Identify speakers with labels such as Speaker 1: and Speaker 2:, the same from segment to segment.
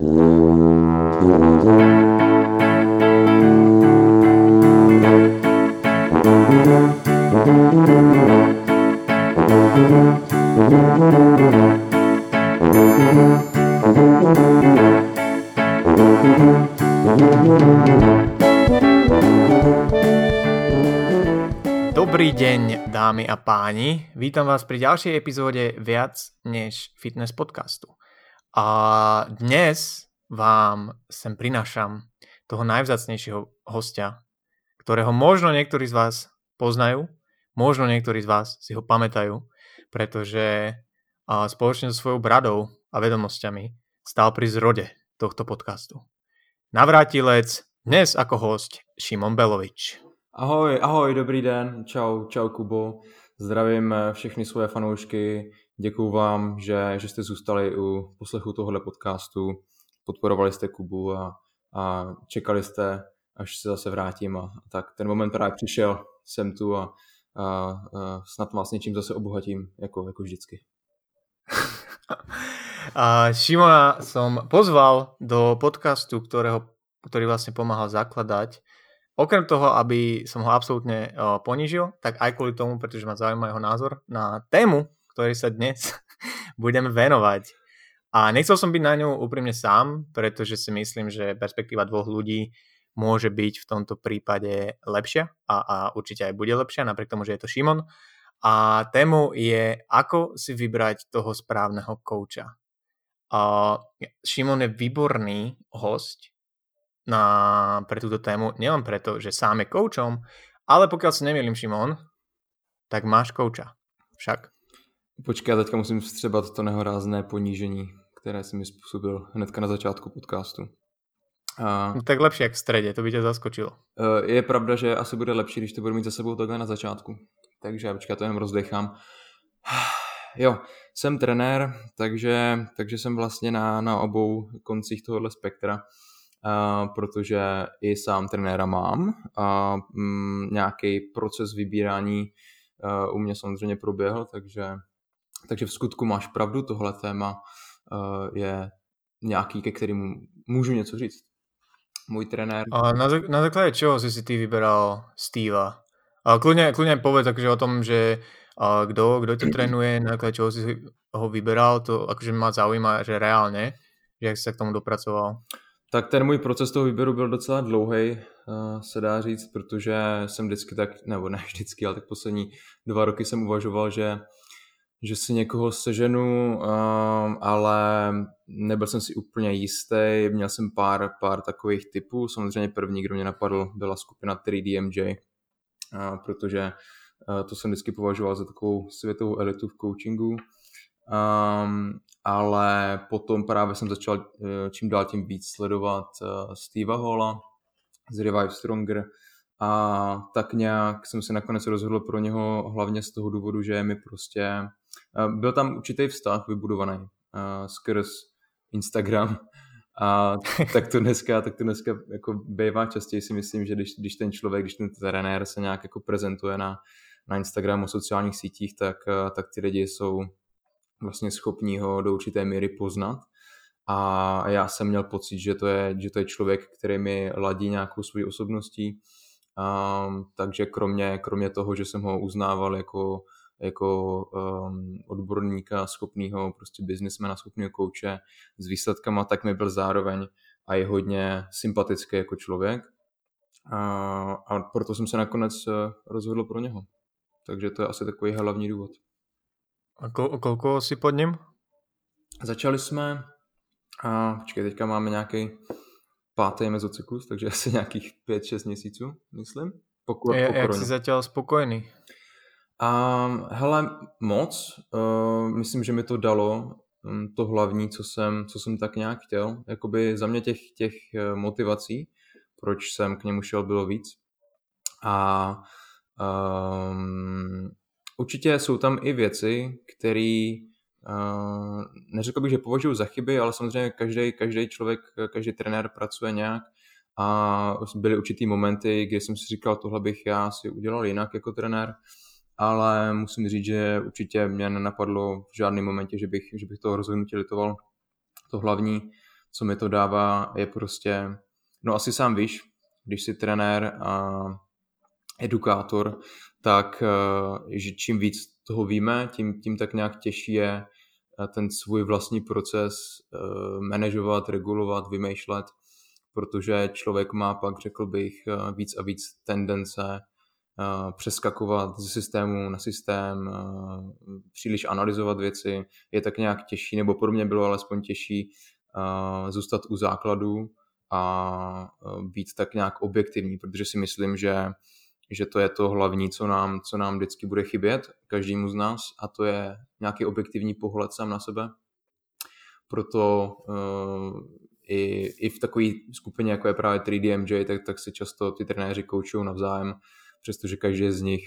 Speaker 1: Dobrý deň, dámy a páni. Vítam vás pri ďalšej epizóde Viac než fitness podcastu. A dnes vám sem prinášam toho najvzácnejšieho hostia, ktorého možno niektorí z vás poznajú, možno niektorí z vás si ho pamätajú, pretože spoločne so svojou bradou a vedomosťami stál pri zrode tohto podcastu. Navrátilec, dnes ako host Šimon Belovič.
Speaker 2: Ahoj, ahoj, dobrý den, čau, čau Kubo, zdravím eh, všechny svoje fanoušky, děkuju vám, že, že jste zůstali u poslechu tohohle podcastu, podporovali jste Kubu a, a čekali jste, až se zase vrátím a, a tak. Ten moment právě přišel, jsem tu a, a, a snad vás něčím zase obohatím, jako, jako vždycky.
Speaker 1: a Šimona som pozval do podcastu, ktorého, ktorý vlastne pomáhal zakladať Okrem toho, aby som ho absolútne uh, ponížil, tak aj kvôli tomu, pretože ma zaujíma jeho názor na tému, ktorej sa dnes budeme venovať. A nechcel som byť na ňu úprimne sám, pretože si myslím, že perspektíva dvoch ľudí môže byť v tomto prípade lepšia a, a určite aj bude lepšia, napriek tomu, že je to Šimon. A tému je, ako si vybrať toho správneho kouča. Šimon je výborný host, na, pre túto tému, nielen preto, že sám je koučom, ale pokiaľ si nemýlim, Šimon, tak máš kouča. Však.
Speaker 2: Počkej, teďka musím vstřebat to nehorázné ponížení, které si mi způsobil hnedka na začátku podcastu.
Speaker 1: A... No, tak lepší jak v středě, to by tě zaskočilo.
Speaker 2: E, je pravda, že asi bude lepší, když to budu mít za sebou takhle na začátku. Takže počkej, to jenom rozdechám. Jo, jsem trenér, takže, takže jsem vlastně na, na obou koncích tohohle spektra protože i sám trenéra mám a mm, nějaký proces vybírání uh, u mě samozřejmě proběhl, takže, takže v skutku máš pravdu, tohle téma uh, je nějaký, ke kterému můžu něco říct. Můj trenér...
Speaker 1: A na, na základě čeho jsi si ty vybral Steva? A klidně, klidně povedz takže o tom, že a kdo, kdo tě trénuje, na základě čeho jsi ho vyberal, to akože má zaujíma, že reálně, že jak jsi se k tomu dopracoval.
Speaker 2: Tak ten můj proces toho výběru byl docela dlouhý, uh, se dá říct, protože jsem vždycky tak, nebo ne vždycky, ale tak poslední dva roky jsem uvažoval, že, že si někoho seženu, uh, ale nebyl jsem si úplně jistý, měl jsem pár, pár takových typů, samozřejmě první, kdo mě napadl, byla skupina 3DMJ, uh, protože uh, to jsem vždycky považoval za takovou světovou elitu v coachingu. Um, ale potom právě jsem začal eh, čím dál tím víc sledovat Steva Hola z Revive Stronger. A tak nějak jsem se nakonec rozhodl pro něho hlavně z toho důvodu, že mi prostě byl tam určitý vztah vybudovaný uh, skrz Instagram a tak to dneska, tak to dneska jako bývá častěji si myslím, že když, když ten člověk, když ten trenér se nějak jako prezentuje na, na Instagramu, sociálních sítích, tak, tak ty lidi jsou vlastně schopní ho do určité míry poznat. A já jsem měl pocit, že to je, že to je člověk, který mi ladí nějakou svou osobností. Um, takže kromě, kromě toho, že jsem ho uznával jako, jako um, odborníka, schopného prostě biznismena, schopného kouče s výsledkama, tak mi byl zároveň a je hodně sympatický jako člověk. A, a proto jsem se nakonec eh, rozhodl pro něho. Takže to je asi takový hlavní důvod.
Speaker 1: A kol, kolko si pod ním?
Speaker 2: Začali jsme, a počkej, teďka máme nějaký pátý mezocyklus, takže asi nějakých 5-6 měsíců, myslím.
Speaker 1: Pokur, je, jak jsi zatím spokojený?
Speaker 2: Um, hele, moc. Uh, myslím, že mi to dalo um, to hlavní, co jsem, co jsem tak nějak chtěl. Jakoby za mě těch, těch uh, motivací, proč jsem k němu šel, bylo víc. A um, Určitě jsou tam i věci, které uh, neřekl bych, že považuji za chyby, ale samozřejmě každý, každý člověk, každý trenér pracuje nějak a byly určitý momenty, kdy jsem si říkal, tohle bych já si udělal jinak jako trenér, ale musím říct, že určitě mě nenapadlo v žádném momentě, že bych, že bych toho rozhodnutí litoval. To hlavní, co mi to dává, je prostě, no asi sám víš, když jsi trenér a edukátor, tak eh, že čím víc toho víme, tím, tím tak nějak těžší je eh, ten svůj vlastní proces eh, manažovat, regulovat, vymýšlet, protože člověk má pak, řekl bych, víc a víc tendence přeskakovat ze systému na systém, příliš analyzovat věci, je tak nějak těžší, nebo pro mě bylo alespoň těžší zůstat u základů a být tak nějak objektivní, protože si myslím, že, že to je to hlavní, co nám, co nám vždycky bude chybět, každému z nás, a to je nějaký objektivní pohled sám na sebe. Proto i, i v takové skupině, jako je právě 3DMJ, tak, tak se často ty trenéři koučují navzájem, přestože každý z nich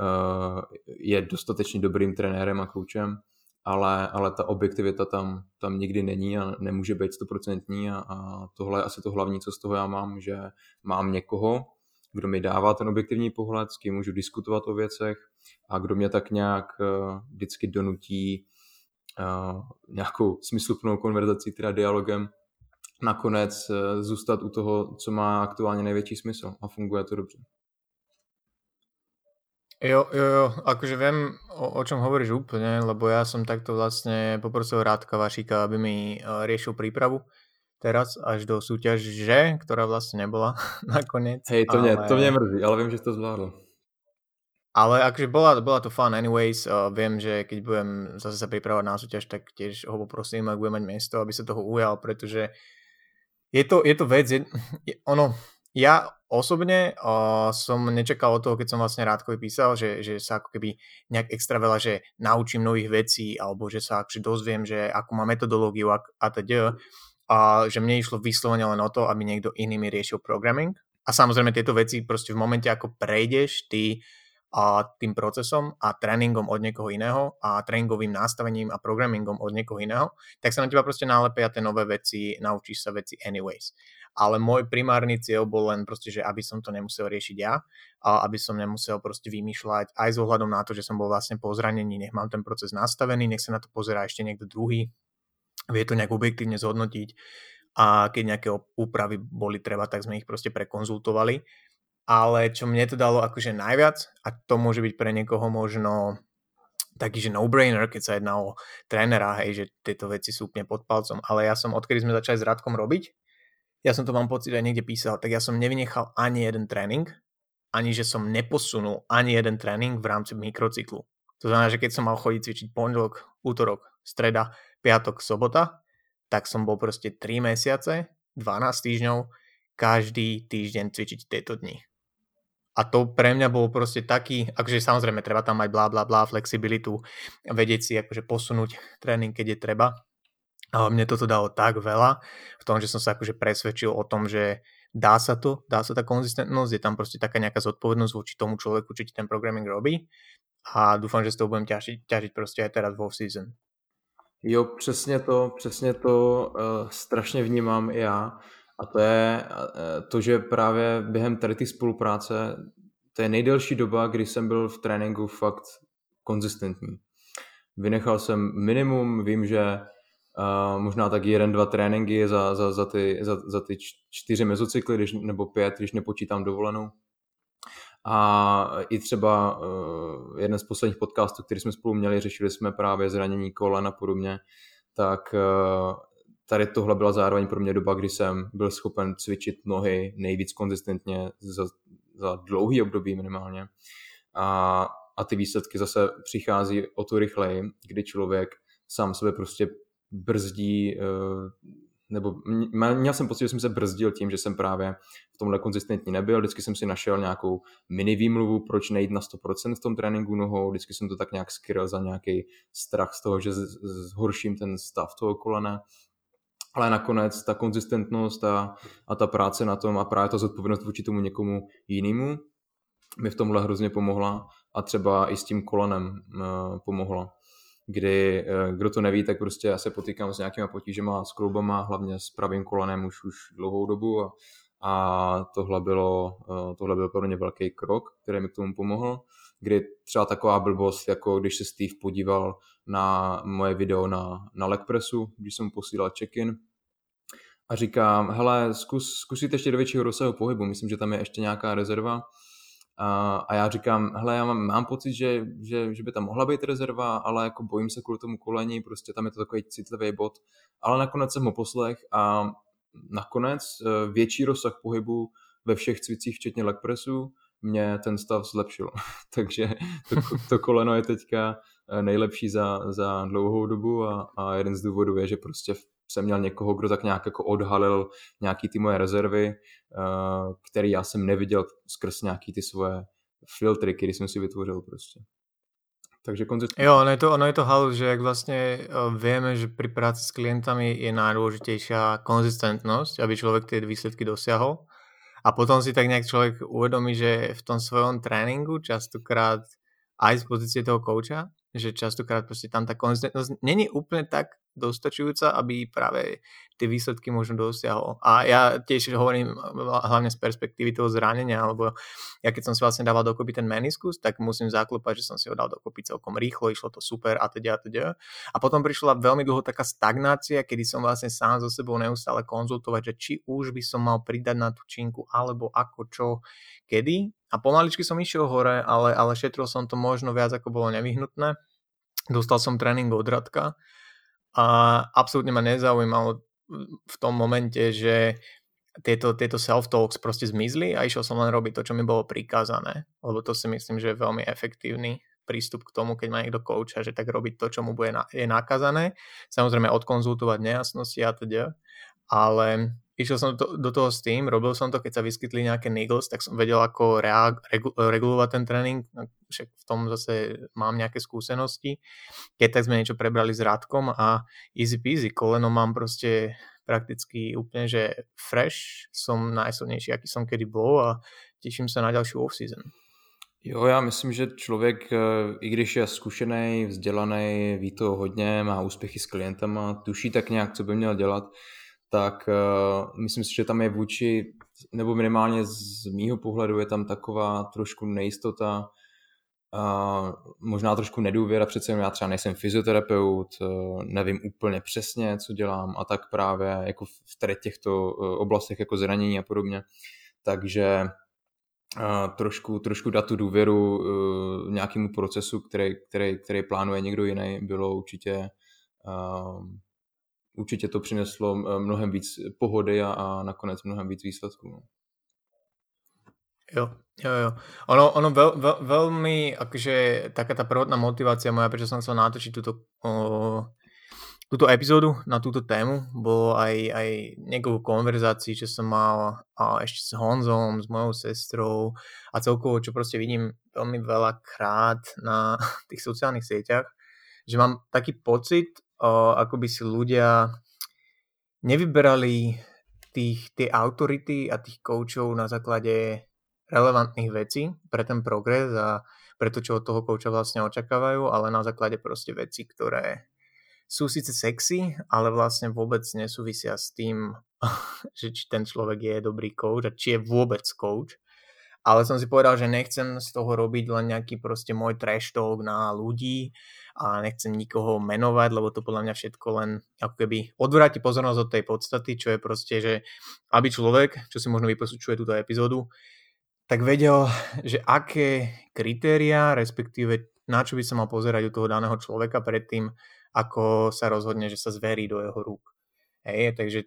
Speaker 2: uh, je dostatečně dobrým trenérem a koučem ale, ale ta objektivita tam, tam nikdy není a nemůže být stoprocentní a, a tohle je asi to hlavní, co z toho já mám, že mám někoho, kdo mi dává ten objektivní pohled, s kým můžu diskutovat o věcech a kdo mě tak nějak uh, vždycky donutí uh, nějakou smysluplnou konverzací, teda dialogem, nakonec zůstat u toho, co má aktuálně největší smysl a funguje to dobře.
Speaker 1: Jo, jo, jo, akože viem, o, o čom hovoríš úplne, lebo ja som takto vlastne poprosil Rádka Vašíka, aby mi uh, riešil prípravu teraz až do súťaže, ktorá vlastne nebola nakoniec.
Speaker 2: Hej, to, ale... mne, to mne mrzí, ale viem, že to zvládol.
Speaker 1: Ale akože bola, bola to fun anyways, uh, viem, že keď budem zase sa pripravať na súťaž, tak tiež ho poprosím, ak budem mať miesto, aby sa toho ujal, pretože je to, je to vec, je, je, ono, ja osobne uh, som nečakal od toho, keď som vlastne Rádkovi písal, že, že sa ako keby nejak extra veľa, že naučím nových vecí, alebo že sa akože dozviem, že akú má metodológiu a, a teda. A že mne išlo vyslovene len o to, aby niekto iný mi riešil programming. A samozrejme tieto veci proste v momente, ako prejdeš ty a tým procesom a tréningom od niekoho iného a tréningovým nastavením a programmingom od niekoho iného, tak sa na teba proste nálepia tie nové veci, naučíš sa veci anyways ale môj primárny cieľ bol len proste, že aby som to nemusel riešiť ja a aby som nemusel proste vymýšľať aj s ohľadom na to, že som bol vlastne po zranení, nech mám ten proces nastavený, nech sa na to pozerá ešte niekto druhý, vie to nejak objektívne zhodnotiť a keď nejaké úpravy boli treba, tak sme ich proste prekonzultovali. Ale čo mne to dalo akože najviac, a to môže byť pre niekoho možno taký, že no-brainer, keď sa jedná o trénera, hej, že tieto veci sú úplne pod palcom, ale ja som, odkedy sme začali s Radkom robiť, ja som to mám pocit aj niekde písal, tak ja som nevynechal ani jeden tréning, ani že som neposunul ani jeden tréning v rámci mikrocyklu. To znamená, že keď som mal chodiť cvičiť pondelok, útorok, streda, piatok, sobota, tak som bol proste 3 mesiace, 12 týždňov, každý týždeň cvičiť tieto dni. A to pre mňa bol proste taký, akože samozrejme treba tam mať blá blá blá flexibilitu, vedieť si akože posunúť tréning, keď je treba, ale mne toto dalo tak veľa v tom, že som sa akože presvedčil o tom, že dá sa to, dá sa tá konzistentnosť, je tam proste taká nejaká zodpovednosť voči tomu človeku, či ti ten programming robí a dúfam, že z toho budem ťažiť, ťažiť proste aj teraz vo season.
Speaker 2: Jo, přesně to, přesně to uh, strašně vnímám i já. A to je uh, to, že právě během tady ty spolupráce, to je nejdelší doba, kdy jsem byl v tréninku fakt konzistentní. Vynechal jsem minimum, vím, že Uh, možná tak jeden, dva tréninky za, za, za, ty, za, za ty čtyři mezocykly, když, nebo pět, když nepočítám dovolenou. A i třeba uh, jeden z posledních podcastů, který jsme spolu měli, řešili jsme právě zranění kolen a podobně, tak uh, tady tohle byla zároveň pro mě doba, kdy jsem byl schopen cvičit nohy nejvíc konzistentně za, za dlouhý období minimálně. A, a ty výsledky zase přichází o to rychleji, kdy člověk sám sebe prostě brzdí, eh, nebo měl jsem pocit, že jsem se brzdil tím, že jsem právě v tomhle konzistentní nebyl, vždycky jsem si našel nějakou mini výmluvu, proč nejít na 100% v tom tréninku nohou, vždycky jsem to tak nějak skryl za nějaký strach z toho, že zhorším ten stav toho kolena, ale nakonec ta konzistentnost a, a ta práce na tom a právě ta zodpovědnost vůči tomu někomu jinému mi v tomhle hrozně pomohla a třeba i s tím kolenem uh, pomohla. Kdy, eh, kdo to neví, tak prostě já se potýkám s nějakýma potížema s kloubama, hlavně s pravým kolenem už, už dlouhou dobu a, a tohle, bylo, eh, tohle byl pro mě velký krok, který mi k tomu pomohl, kdy třeba taková blbost, jako když se Steve podíval na moje video na, na legpressu, když jsem posílal check-in, a říkám, hele, zkus, zkusit ještě do většího rozsahu pohybu, myslím, že tam je ještě nějaká rezerva. A, a já říkám, hele, já mám, mám pocit, že, že, že by tam mohla být rezerva, ale jako bojím se kvůli tomu kolení, prostě tam je to takový citlivý bod. Ale nakonec jsem ho poslech a nakonec eh, větší rozsah pohybu ve všech cvicích, včetně leg pressu, mě ten stav zlepšil. Takže to, to koleno je teďka eh, nejlepší za, za dlouhou dobu a, a jeden z důvodů je, že prostě jsem měl někoho, kdo tak nějak jako odhalil nějaký ty moje rezervy, eh, který já jsem neviděl skrz nějaký ty svoje filtry, který jsem si vytvořil prostě. Takže konzistentně.
Speaker 1: Jo, ono je to, ono je to halus, že jak vlastně eh, vieme, že pri práci s klientami je najdôležitejšia konzistentnosť, aby človek tie výsledky dosiahol. A potom si tak nejak človek uvedomí, že v tom svojom tréningu častokrát aj z pozície toho kouča, že častokrát prostě tam ta konzistentnosť není úplne tak dostačujúca, aby práve tie výsledky možno dosiahol. A ja tiež hovorím hlavne z perspektívy toho zranenia, alebo ja keď som si vlastne dával dokopy ten meniskus, tak musím zaklopať, že som si ho dal dokopy celkom rýchlo, išlo to super a teda a teda. A potom prišla veľmi dlho taká stagnácia, kedy som vlastne sám so sebou neustále konzultovať, že či už by som mal pridať na tú činku, alebo ako, čo, kedy. A pomaličky som išiel hore, ale, ale šetril som to možno viac, ako bolo nevyhnutné. Dostal som tréning od Radka a absolútne ma nezaujímalo v tom momente, že tieto, tieto self-talks proste zmizli a išiel som len robiť to, čo mi bolo prikázané. Lebo to si myslím, že je veľmi efektívny prístup k tomu, keď má niekto kouča, že tak robiť to, čo mu bude na, je nakázané. Samozrejme odkonzultovať nejasnosti a teda. Ale išiel som do, do toho s tým, robil som to, keď sa vyskytli nejaké niggles, tak som vedel, ako reag, regu, regulovať ten tréning, no, však v tom zase mám nejaké skúsenosti. Keď tak sme niečo prebrali s Rádkom a easy peasy, koleno mám proste prakticky úplne, že fresh, som najsilnejší, aký som kedy bol a teším sa na ďalšiu off-season.
Speaker 2: Jo, já myslím, že člověk, eh, i když je zkušený, vzdělaný, ví to hodně, má úspěchy s klientama, tuší tak nějak, co by měl dělat, tak uh, myslím si, že tam je vůči, nebo minimálně z mýho pohledu je tam taková trošku nejistota, uh, možná trošku nedůvěra, přece já třeba nejsem fyzioterapeut, uh, nevím úplně přesně, co dělám a tak právě jako v tady těchto uh, oblastech jako zranění a podobně. Takže uh, trošku, trošku dát tu důvěru uh, nějakému procesu, který, který, který plánuje někdo jiný, bylo určitě uh, určitě to přineslo eh, mnohem víc pohody a, a nakonec mnohem víc výsledků. No.
Speaker 1: Jo, jo, jo. Ono, ono veľ, veľ, veľmi, akože taká tá prvotná motivácia moja, prečo som chcel natočiť túto, o, túto epizódu na túto tému, bolo aj, aj niekoľko konverzácií, čo som mal a ešte s Honzom, s mojou sestrou a celkovo, čo proste vidím veľmi veľa krát na tých sociálnych sieťach, že mám taký pocit, ako by si ľudia nevyberali tých, tie autority a tých koučov na základe relevantných vecí pre ten progres a pre to, čo od toho kouča vlastne očakávajú, ale na základe proste veci, ktoré sú síce sexy, ale vlastne vôbec nesúvisia s tým, že či ten človek je dobrý coach a či je vôbec coach ale som si povedal, že nechcem z toho robiť len nejaký proste môj trash talk na ľudí a nechcem nikoho menovať, lebo to podľa mňa všetko len ako keby odvráti pozornosť od tej podstaty, čo je proste, že aby človek, čo si možno vyposučuje túto epizódu, tak vedel, že aké kritéria, respektíve na čo by sa mal pozerať u toho daného človeka predtým, ako sa rozhodne, že sa zverí do jeho rúk. Hej, takže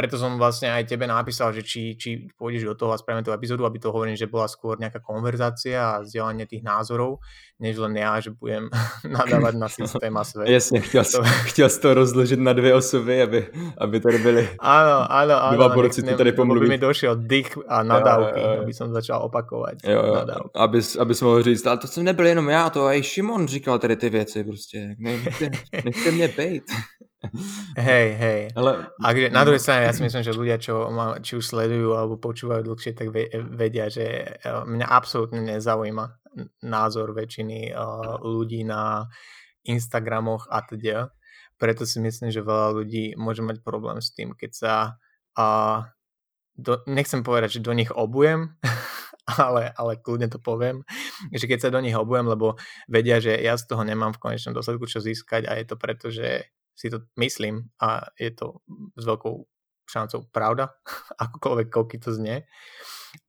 Speaker 1: preto som vlastne aj tebe napísal, že či, či pôjdeš do toho a spravíme tú epizódu, aby to hovorím, že bola skôr nejaká konverzácia a vzdelanie tých názorov, než len ja, že budem nadávať na systém a svet.
Speaker 2: Jasně, chtěl, to... chtěl jsi to rozložit na dvě osoby, aby, aby tady byly
Speaker 1: áno, áno, áno,
Speaker 2: dva borci to tady pomluví.
Speaker 1: By mi došiel dých a nadávky, jo, jo, jo. aby som začal opakovat.
Speaker 2: Jo, jo, aby, aby jsme mohli říct, ale to jsem nebyl jenom já, to i Šimon říkal tady ty věci, prostě, nechte, nechte mě bejt.
Speaker 1: Hej, hej. Ale... A kde, na druhej strane ja si myslím, že ľudia, čo ma či už sledujú alebo počúvajú dlhšie, tak vedia, že eh, mňa absolútne nezaujíma názor väčšiny uh, ľudí na Instagramoch a teda. Preto si myslím, že veľa ľudí môže mať problém s tým, keď sa uh, do, nechcem povedať, že do nich obujem, ale, ale kľudne to poviem, že keď sa do nich obujem, lebo vedia, že ja z toho nemám v konečnom dôsledku čo získať a je to preto, že si to myslím a je to s veľkou šancou pravda, akokoľvek koľky to znie.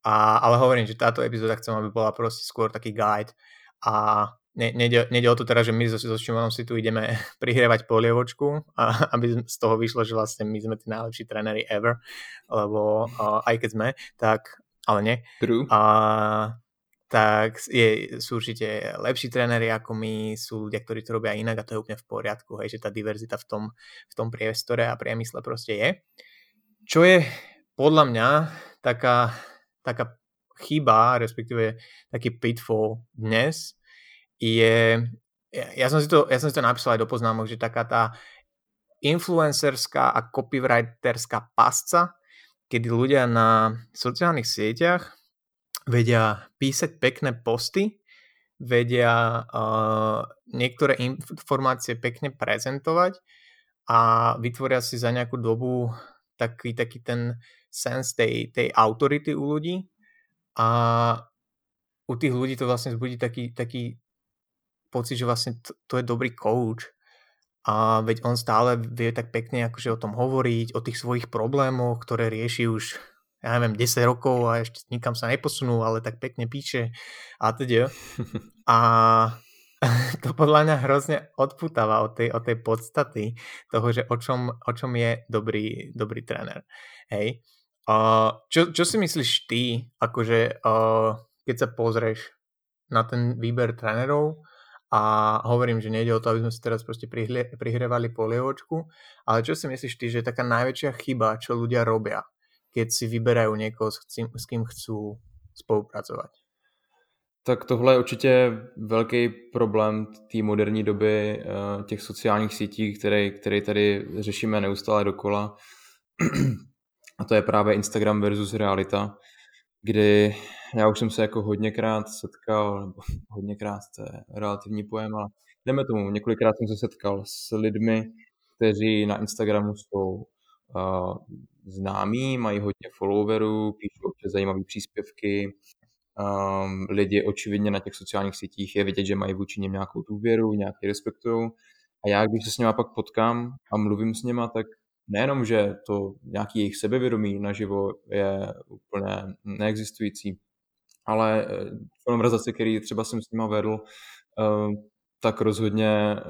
Speaker 1: A, ale hovorím, že táto epizóda chcem, aby bola proste skôr taký guide a ne, nejde, nejde o to teda, že my so, so Šimonom si tu ideme prihrievať polievočku, a, aby z toho vyšlo, že vlastne my sme tí najlepší tréneri ever, lebo uh, aj keď sme, tak, ale nie.
Speaker 2: True.
Speaker 1: A, tak je, sú určite lepší tréneri ako my, sú ľudia, ktorí to robia inak a to je úplne v poriadku, hej, že tá diverzita v tom, v tom priestore a priemysle proste je. Čo je podľa mňa taká, taká chyba, respektíve taký pitfall dnes, je, ja som, si to, ja som si to napísal aj do poznámok, že taká tá influencerská a copywriterská pasca, kedy ľudia na sociálnych sieťach vedia písať pekné posty, vedia uh, niektoré informácie pekne prezentovať a vytvoria si za nejakú dobu taký, taký ten sens tej, tej autority u ľudí. A u tých ľudí to vlastne zbudí taký, taký pocit, že vlastne to, to je dobrý coach. A veď on stále vie tak pekne akože o tom hovoriť, o tých svojich problémoch, ktoré rieši už ja neviem, 10 rokov a ešte nikam sa neposunul, ale tak pekne píše a teda. A to podľa mňa hrozne odputáva od tej, od tej podstaty toho, že o čom, o čom je dobrý, dobrý tréner. Hej. Uh, čo, čo si myslíš ty, akože uh, keď sa pozrieš na ten výber trénerov a hovorím, že nejde o to, aby sme si teraz proste prihrevali polievočku, ale čo si myslíš ty, že je taká najväčšia chyba, čo ľudia robia? Keď si vyberajú někoho, s kým, s kým chcú spolupracovat?
Speaker 2: Tak tohle je určitě velký problém té moderní doby, eh, těch sociálních sítí, který, který tady řešíme neustále dokola. A to je právě Instagram versus realita, kdy já už jsem se jako hodněkrát setkal, nebo hodněkrát to je relativní pojem, ale jdeme tomu, několikrát jsem se setkal s lidmi, kteří na Instagramu jsou uh, známí, mají hodně followerů, píšou občas zajímavé příspěvky, um, lidi očividně na těch sociálních sítích je vidět, že mají vůči nim nějakou důvěru, nějaký respektují. A já, když se s nima pak potkám a mluvím s nima, tak nejenom, že to nějaký jejich sebevědomí naživo je úplně neexistující, ale v eh, který třeba jsem s nima vedl, uh, tak rozhodně eh,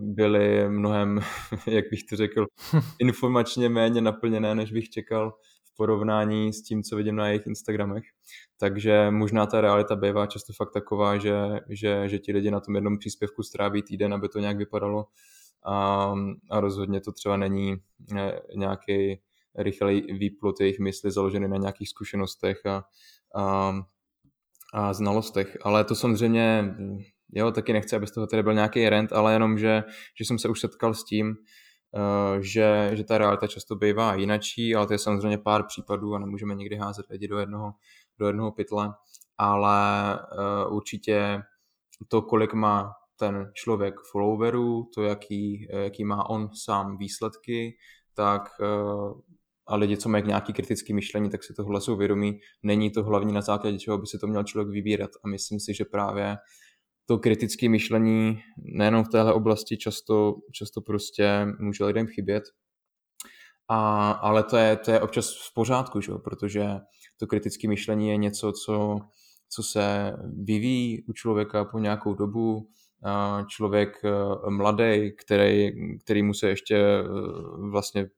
Speaker 2: byly mnohem, jak bych to řekl, informačně méně naplněné, než bych čekal v porovnání s tím, co vidím na jejich Instagramech. Takže možná ta realita bývá často fakt taková, že, že, že ti lidi na tom jednom příspěvku stráví týden, aby to nějak vypadalo a, a rozhodně to třeba není eh, nějaký rychlej výplot jejich mysli založený na nějakých zkušenostech a, a, a znalostech. Ale to samozřejmě jo, taky nechci, aby z toho tady byl nějaký rent, ale jenom, že, že jsem se už setkal s tím, uh, že, že ta realita často bývá jinačí, ale to je samozřejmě pár případů a nemůžeme nikdy házet lidi do jednoho, do jednoho pytle, ale uh, určitě to, kolik má ten člověk followerů, to, jaký, jaký má on sám výsledky, tak uh, a lidi, co mají nějaký kritický myšlení, tak si tohle jsou vědomí. Není to hlavní na základě čeho by se to měl člověk vybírat. A myslím si, že právě to kritické myšlení nejenom v téhle oblasti často, často prostě může lidem chybět. A, ale to je, to je občas v pořádku, že? protože to kritické myšlení je něco, co, co se vyvíjí u člověka po nějakou dobu. Člověk eh, mladý, který, který mu se ještě eh, vlastně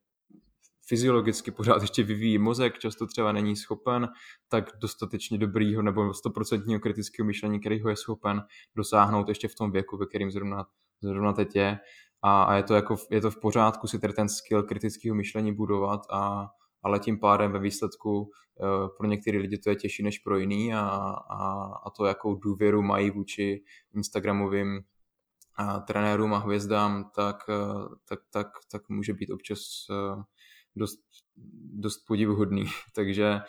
Speaker 2: fyziologicky pořád ještě vyvíjí mozek, často třeba není schopen tak dostatečně dobrýho nebo stoprocentního kritického myšlení, který ho je schopen dosáhnout ještě v tom věku, ve kterým zrovna, zrovna teď je. A, a je, to jako, je to v pořádku si ten skill kritického myšlení budovat a, ale tím pádem ve výsledku eh, pro některé lidi to je těžší než pro jiný a, a, a to, jakou důvěru mají vůči Instagramovým a trenérům a hvězdám, tak, eh, tak, tak, tak může být občas eh, dost, dost podivuhodný. takže,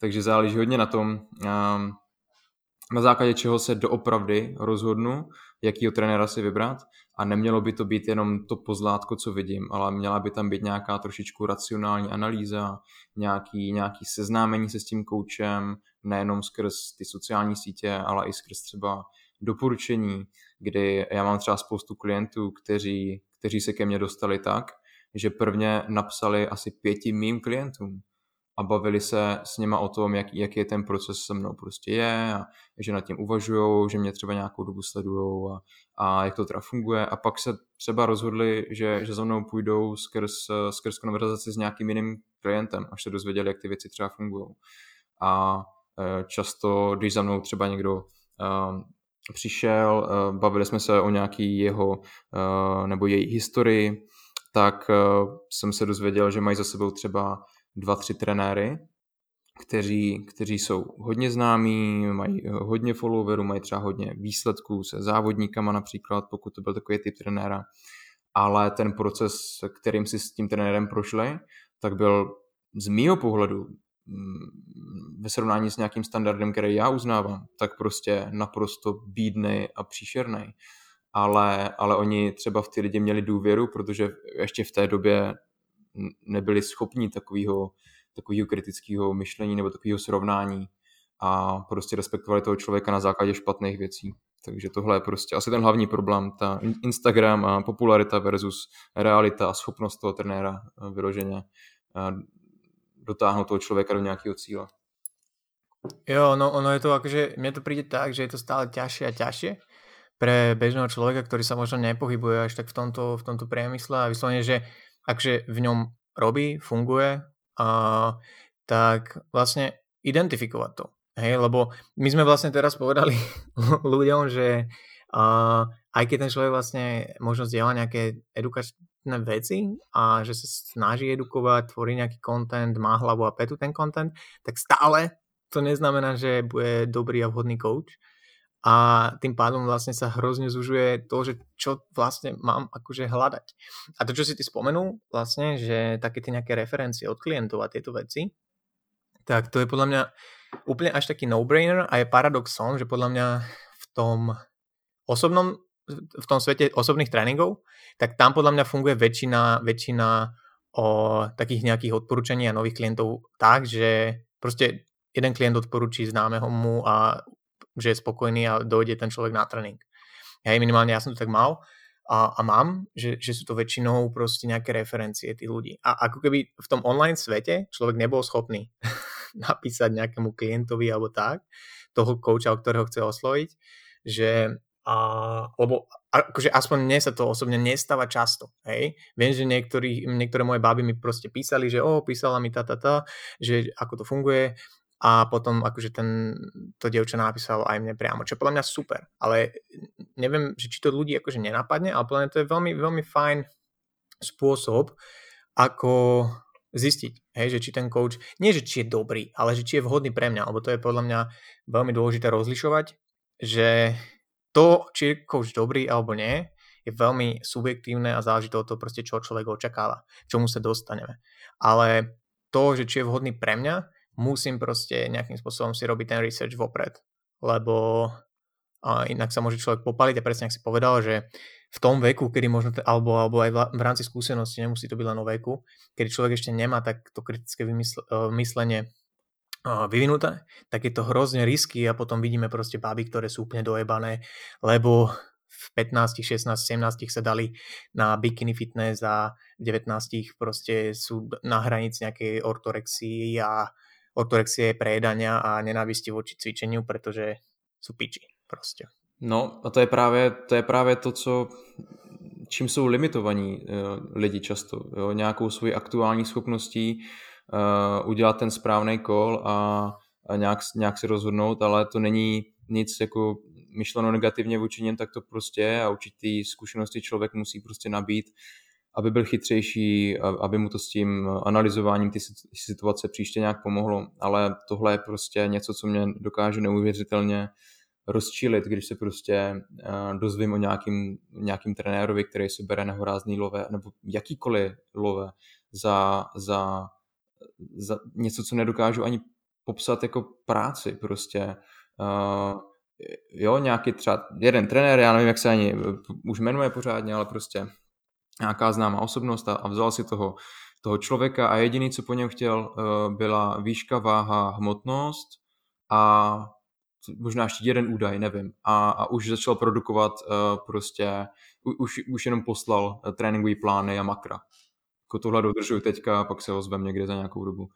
Speaker 2: takže záleží hodně na tom, um, na základě čeho se doopravdy rozhodnu, jakýho trenéra si vybrat a nemělo by to být jenom to pozlátko, co vidím, ale měla by tam být nějaká trošičku racionální analýza, nějaký, nějaký seznámení se s tím koučem, nejenom skrz ty sociální sítě, ale i skrz třeba doporučení, kdy já mám třeba spoustu klientů, kteří, kteří se ke mně dostali tak, že prvně napsali asi pěti mým klientům a bavili se s něma o tom, jak, jaký je ten proces se mnou prostě je a že nad tím uvažují, že mě třeba nějakou dobu sledují a, a jak to teda funguje a pak se třeba rozhodli, že, že za mnou půjdou skrz, skrz konverzaci s nějakým jiným klientem, až se dozvěděli, jak ty věci třeba fungují. A e, často, když za mnou třeba někdo e, přišel, e, bavili jsme se o nějaký jeho nebo její historii, tak jsem se dozvěděl, že mají za sebou třeba dva, tři trenéry, kteří, kteří jsou hodně známí, mají hodně followerů, mají třeba hodně výsledků se závodníkama například, pokud to byl takový typ trenéra, ale ten proces, kterým si s tím trenérem prošli, tak byl z mýho pohledu mm, ve srovnání s nějakým standardem, který já uznávám, tak prostě naprosto bídný a příšerný. Ale, ale oni třeba v ty lidi měli důvěru, protože ještě v té době nebyli schopni takového, takového kritického myšlení nebo takového srovnání a prostě respektovali toho člověka na základě špatných věcí. Takže tohle je prostě asi ten hlavní problém, ta Instagram a popularita versus realita a schopnost toho trenéra eh, vyloženě eh, dotáhnout toho člověka do nějakého cíle.
Speaker 1: Jo, no ono je to akože, mne to príde tak, že je to stále ťažšie a ťažšie pre bežného človeka, ktorý sa možno nepohybuje až tak v tomto, v tomto priemysle a vyslovene, že akže v ňom robí, funguje, a, tak vlastne identifikovať to. Hej, lebo my sme vlastne teraz povedali ľuďom, že a, aj keď ten človek vlastne možno zdieľa nejaké edukačné veci a že sa snaží edukovať, tvorí nejaký content, má hlavu a petu ten content, tak stále to neznamená, že bude dobrý a vhodný coach a tým pádom vlastne sa hrozne zužuje to, že čo vlastne mám akože hľadať. A to, čo si ty spomenul vlastne, že také tie nejaké referencie od klientov a tieto veci, tak to je podľa mňa úplne až taký no-brainer a je paradoxom, že podľa mňa v tom osobnom, v tom svete osobných tréningov, tak tam podľa mňa funguje väčšina, väčšina o takých nejakých odporúčaní a nových klientov tak, že proste jeden klient odporúči známeho mu a že je spokojný a dojde ten človek na tréning. Hej, minimálne ja som to tak mal a, a mám, že, že sú to väčšinou proste nejaké referencie tých ľudí. A ako keby v tom online svete človek nebol schopný napísať nejakému klientovi alebo tak, toho kouča, o ktorého chce osloviť, že a, lebo akože aspoň mne sa to osobne nestáva často, hej. Viem, že niektorí, niektoré moje báby mi proste písali, že o, písala mi ta, ta, ta, že ako to funguje a potom akože ten, to dievča napísalo aj mne priamo, čo podľa mňa super, ale neviem, že či to ľudí akože nenapadne, ale podľa mňa to je veľmi, veľmi fajn spôsob, ako zistiť, hej, že či ten coach, nie že či je dobrý, ale že či je vhodný pre mňa, lebo to je podľa mňa veľmi dôležité rozlišovať, že to, či je coach dobrý alebo nie, je veľmi subjektívne a záleží to od toho proste, čo človek očakáva, čomu sa dostaneme. Ale to, že či je vhodný pre mňa, musím proste nejakým spôsobom si robiť ten research vopred, lebo a inak sa môže človek popaliť a presne ak si povedal, že v tom veku, kedy možno, alebo, alebo aj v rámci skúsenosti, nemusí to byť len o veku, kedy človek ešte nemá tak to kritické vymysl- e, myslenie vyvinuté, tak je to hrozne risky a potom vidíme proste báby, ktoré sú úplne dojebané, lebo v 15, 16, 17 sa dali na bikini fitness a v 19 proste sú na hranici nejakej ortorexii a ortorexie, prejedania a nenávisti voči cvičeniu, protože jsou piči prostě.
Speaker 2: No a to je právě to, je právě to co čím jsou limitovaní uh, lidi často. Jo? Nějakou svoji aktuální schopností uh, udělat ten správný kol a, a nějak, nějak se rozhodnout, ale to není nic jako myšleno negativně vůči něm, tak to prostě a určitý zkušenosti člověk musí prostě nabít aby byl chytřejší, aby mu to s tím analyzováním ty situace příště nějak pomohlo. Ale tohle je prostě něco, co mě dokáže neuvěřitelně rozčilit, když se prostě eh, dozvím o nějakým, nějakým trenérovi, který si bere nehorázný love, nebo jakýkoliv love za, za, za něco, co nedokážu ani popsat jako práci prostě. Uh, jo, nějaký třeba jeden trenér, já nevím, jak se ani už jmenuje pořádně, ale prostě nějaká známá osobnost a, vzal si toho, toho člověka a jediný, co po něm chtěl, uh, byla výška, váha, hmotnost a možná ještě jeden údaj, nevím. A, a už začal produkovat uh, prostě, už, už jenom poslal uh, tréninkové plány a makra. jako tohle dodržuju teďka a pak se ozvem někde za nějakou dobu.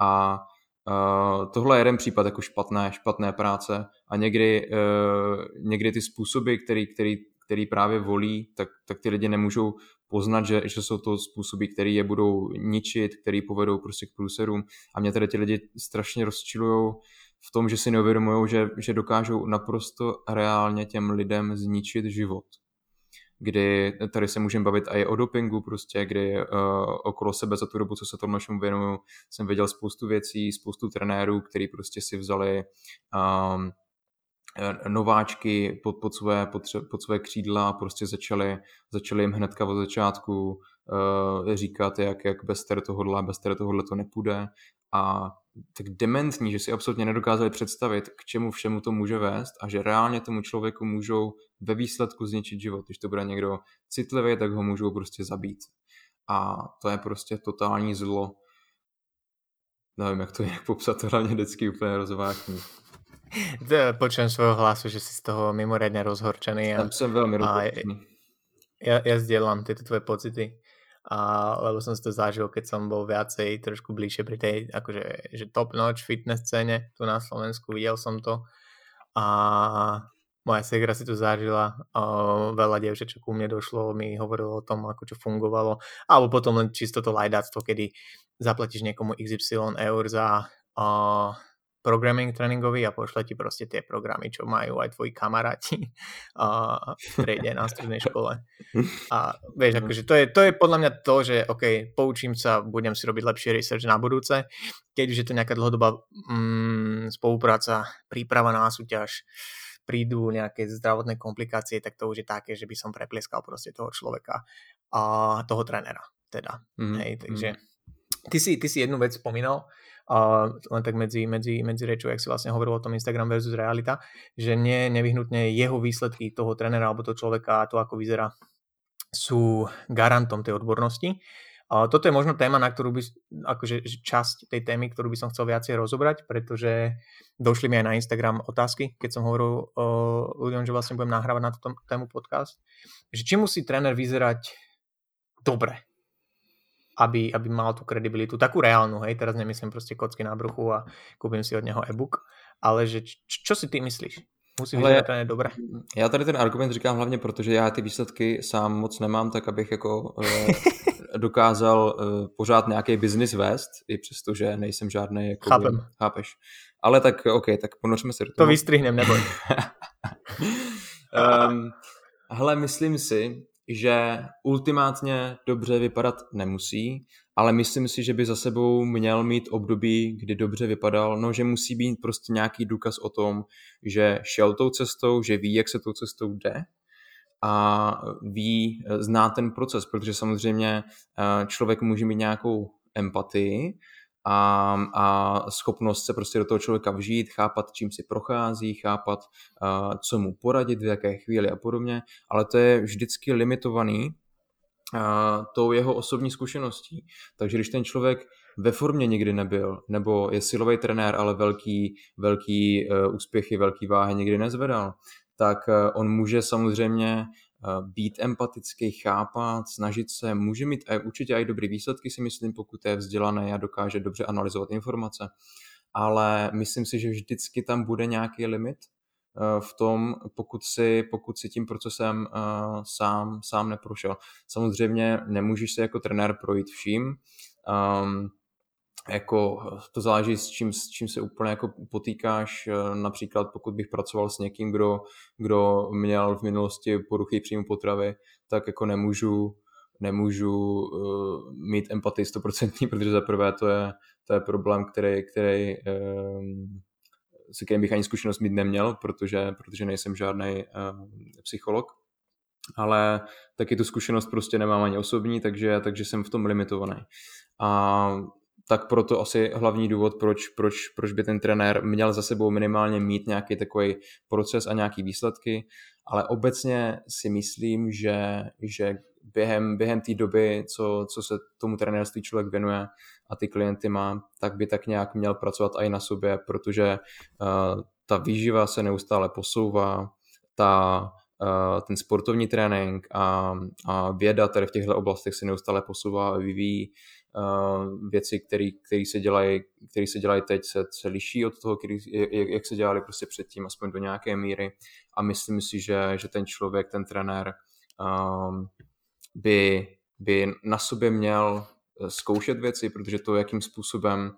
Speaker 2: A Uh, tohle je jeden případ jako špatné, špatné práce a někdy, uh, někdy ty způsoby, který, který, který právě volí, tak, tak ty lidi nemůžou poznat, že, že jsou to způsoby, které je budou ničit, které povedou prostě k průserům. A mě tady ty lidi strašně rozčilují v tom, že si neuvědomují, že, že dokážou naprosto reálně těm lidem zničit život. Kdy tady se můžeme bavit i o dopingu prostě, kdy uh, okolo sebe za tu dobu, co se tomu našemu věnuju, jsem viděl spoustu věcí, spoustu trenérů, který prostě si vzali um, nováčky pod, pod, své, pod, pod své křídla a prostě začali, začali jim hnedka od začátku uh, říkat, jak, jak bez tady tohohle, bez tady tohohle to nepůjde a tak dementní, že si absolutně nedokázali představit, k čemu všemu to může vést a že reálně tomu člověku můžou ve výsledku zničit život. Když to bude někdo citlivý, tak ho můžou prostě zabít. A to je prostě totální zlo. Nevím, jak to jinak popsat, to hlavně vždycky úplně rozvážný.
Speaker 1: Počujem svojho hlasu, že si z toho mimoriadne rozhorčený.
Speaker 2: A, Tam jsem velmi rozhorčený.
Speaker 1: Ja, ja zdieľam tieto tvoje pocity a, lebo som si to zažil, keď som bol viacej trošku bližšie pri tej akože, že top notch fitness scéne tu na Slovensku, videl som to a moja segra si to zažila, a veľa dievčat, čo ku mne došlo, mi hovorilo o tom, ako čo fungovalo, alebo potom len čisto to lajdáctvo, kedy zaplatíš niekomu XY eur za a, programming tréningový a pošle ti proste tie programy, čo majú aj tvoji kamaráti a prejde na strednej škole. A vieš, akože to je, to je podľa mňa to, že OK, poučím sa, budem si robiť lepší research na budúce. Keď už je to nejaká dlhodobá mm, spolupráca, príprava na súťaž, prídu nejaké zdravotné komplikácie, tak to už je také, že by som preplieskal proste toho človeka a toho trénera teda. Mm, Hej, takže mm. ty, si, ty si jednu vec spomínal, a len tak medzi, medzi, medzi rečou, jak si vlastne hovoril o tom Instagram versus realita, že nie nevyhnutne jeho výsledky toho trenera alebo toho človeka a to, ako vyzerá, sú garantom tej odbornosti. A toto je možno téma, na ktorú by, akože časť tej témy, ktorú by som chcel viacej rozobrať, pretože došli mi aj na Instagram otázky, keď som hovoril o ľuďom, že vlastne budem nahrávať na túto tému podcast, že či musí tréner vyzerať dobre, aby, aby mal tú kredibilitu, takú reálnu, hej, teraz nemyslím proste kocky na bruchu a kúpim si od neho e-book, ale že čo, čo si ty myslíš? Musí vyzerať to dobré.
Speaker 2: Já tady ten argument říkám hlavně proto, že já ty výsledky sám moc nemám, tak abych jako e, dokázal e, pořád nějaký biznis vést, i přesto, že nejsem žádný jako...
Speaker 1: Chápem.
Speaker 2: Chápeš. Ale tak OK, tak ponořme se do
Speaker 1: toho. To vystrihnem, neboj.
Speaker 2: um, hele, myslím si, že ultimátně dobře vypadat nemusí, ale myslím si, že by za sebou měl mít období, kdy dobře vypadal, no že musí být prostě nějaký důkaz o tom, že šel tou cestou, že ví, jak se tou cestou jde a ví, zná ten proces, protože samozřejmě eh, člověk může mít nějakou empatii, a, a schopnost se prostě do toho člověka vžít, chápat, čím si prochází, chápat, co mu poradit, v jaké chvíli a podobně, ale to je vždycky limitovaný tou jeho osobní zkušeností. Takže když ten člověk ve formě nikdy nebyl, nebo je silový trenér, ale velký, velký uh, úspěchy, velký váhy nikdy nezvedal, tak uh, on může samozřejmě být empatický, chápat, snažit se, může mít určitě i dobrý výsledky, si myslím, pokud je vzdělaný a dokáže dobře analyzovat informace. Ale myslím si, že vždycky tam bude nějaký limit eh, v tom, pokud si, pokud si tím procesem eh, sám, sám neprošel. Samozřejmě nemůžeš se jako trenér projít vším. Um, jako to záleží s čím, s čím se úplně jako potýkáš. Eh, například pokud bych pracoval s někým, kdo, kdo měl v minulosti poruchy příjmu potravy, tak jako nemůžu, nemůžu uh, mít empatii 100%, protože za prvé to je, to je problém, který, který um, se kterým bych ani zkušenost mít neměl, protože, protože nejsem žádný uh, psycholog, ale taky tu zkušenost prostě nemám ani osobní, takže, takže jsem v tom limitovaný. A tak proto asi hlavní důvod, proč, proč, proč by ten trenér měl za sebou minimálně mít nějaký takový proces a nějaký výsledky, ale obecně si myslím, že, že během, během té doby, co, co se tomu trenérství člověk věnuje a ty klienty má, tak by tak nějak měl pracovat i na sobě, protože uh, ta výživa se neustále posouvá, ta ten sportovní trénink a, a věda tady v těchto oblastech se neustále posouvá a vyvíjí. Uh, věci, které se dělají, které se dělají teď, se, se liší od toho, který, jak, jak se dělali prostě předtím, aspoň do nějaké míry. A myslím si, že, že ten člověk, ten trenér um, by, by na sobě měl eh, zkoušet věci, protože to, jakým způsobem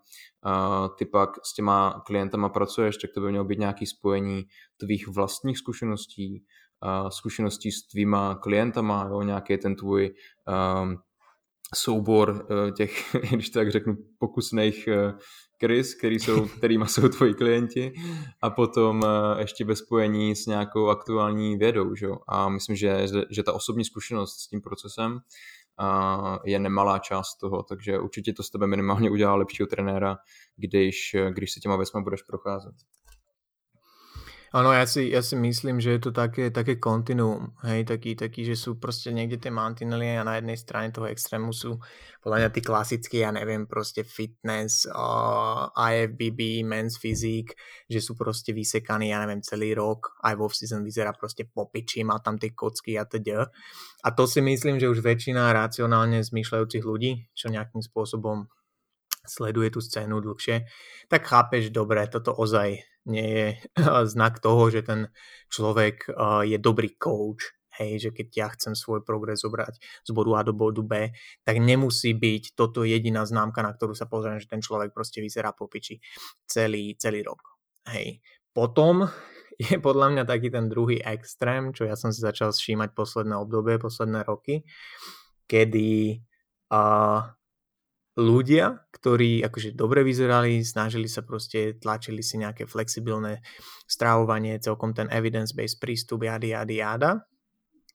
Speaker 2: uh, ty pak s těma klientama pracuješ, tak to by mělo být nějaké spojení tvých vlastních zkušeností, uh, zkušeností s tvýma klientama, jo, nějaký ten tvůj um, soubor uh, těch, když tak řeknu, pokusných uh, krys, který jsou, kterýma jsou tvoji klienti a potom uh, ještě ve spojení s nějakou aktuální vědou. Že? A myslím, že, že ta osobní zkušenost s tím procesem je nemalá část toho, takže určitě to s tebe minimálně udělá lepšího trenéra, když, když se těma věcma budeš procházet.
Speaker 1: Áno, ja si, ja si myslím, že je to také, také kontinuum, hej, taký, taký, že sú proste niekde tie mantinely a na jednej strane toho extrému sú podľa mňa tí klasickí, ja neviem, proste fitness, uh, IFBB, men's physique, že sú proste vysekaní, ja neviem, celý rok, aj vo season vyzerá proste popiči, má tam tie kocky a teda. A to si myslím, že už väčšina racionálne zmýšľajúcich ľudí, čo nejakým spôsobom sleduje tú scénu dlhšie, tak chápeš, dobre, toto ozaj nie je znak toho, že ten človek je dobrý coach, hej, že keď ja chcem svoj progres zobrať z bodu A do bodu B, tak nemusí byť toto jediná známka, na ktorú sa pozriem, že ten človek proste vyzerá po piči celý, celý rok. Hej. Potom je podľa mňa taký ten druhý extrém, čo ja som si začal všímať posledné obdobie, posledné roky, kedy uh, ľudia, ktorí akože dobre vyzerali, snažili sa proste, tlačili si nejaké flexibilné stravovanie, celkom ten evidence-based prístup, jady, jady, jada,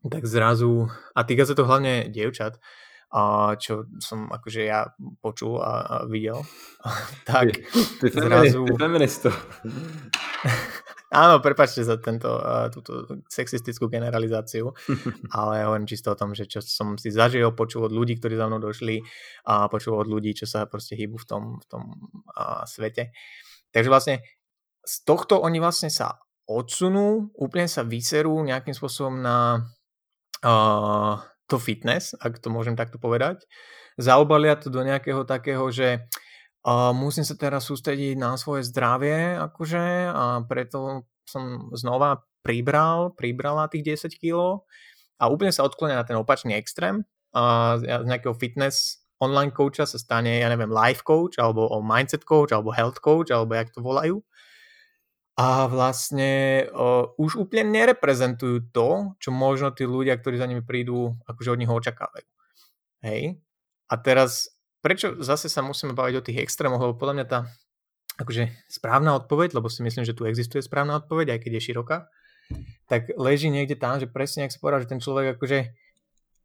Speaker 1: tak zrazu, a týka sa to hlavne dievčat, a čo som akože ja počul a, a videl, tak
Speaker 2: ty, ty zrazu... Ty feministo.
Speaker 1: Áno, prepačte za tento, uh, túto sexistickú generalizáciu, ale hovorím čisto o tom, že čo som si zažil, počul od ľudí, ktorí za mnou došli a počul od ľudí, čo sa proste hýbu v tom, v tom uh, svete. Takže vlastne z tohto oni vlastne sa odsunú, úplne sa vyserú nejakým spôsobom na uh, to fitness, ak to môžem takto povedať. Zaobalia to do nejakého takého, že a musím sa teraz sústrediť na svoje zdravie, akože, a preto som znova pribral, pribrala tých 10 kg a úplne sa odklonia na ten opačný extrém. A z nejakého fitness online coacha sa stane, ja neviem, life coach, alebo mindset coach, alebo health coach, alebo jak to volajú. A vlastne o, už úplne nereprezentujú to, čo možno tí ľudia, ktorí za nimi prídu, akože od nich očakávajú. Hej? A teraz prečo zase sa musíme baviť o tých extrémoch, lebo podľa mňa tá akože správna odpoveď, lebo si myslím, že tu existuje správna odpoveď, aj keď je široká, tak leží niekde tam, že presne, ak sa povedal, že ten človek akože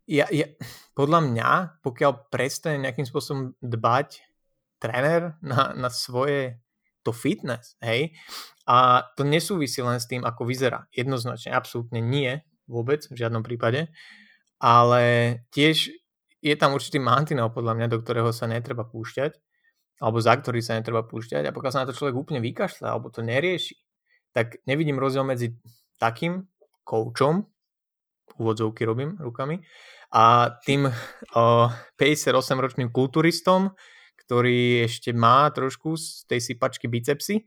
Speaker 1: ja, ja, podľa mňa, pokiaľ prestane nejakým spôsobom dbať tréner na, na svoje to fitness, hej, a to nesúvisí len s tým, ako vyzerá. Jednoznačne, absolútne nie, vôbec, v žiadnom prípade, ale tiež je tam určitý mantinel podľa mňa, do ktorého sa netreba púšťať, alebo za ktorý sa netreba púšťať a pokiaľ sa na to človek úplne vykašľa alebo to nerieši, tak nevidím rozdiel medzi takým koučom, úvodzovky robím rukami, a tým uh, 58-ročným kulturistom, ktorý ešte má trošku z tej sypačky bicepsy,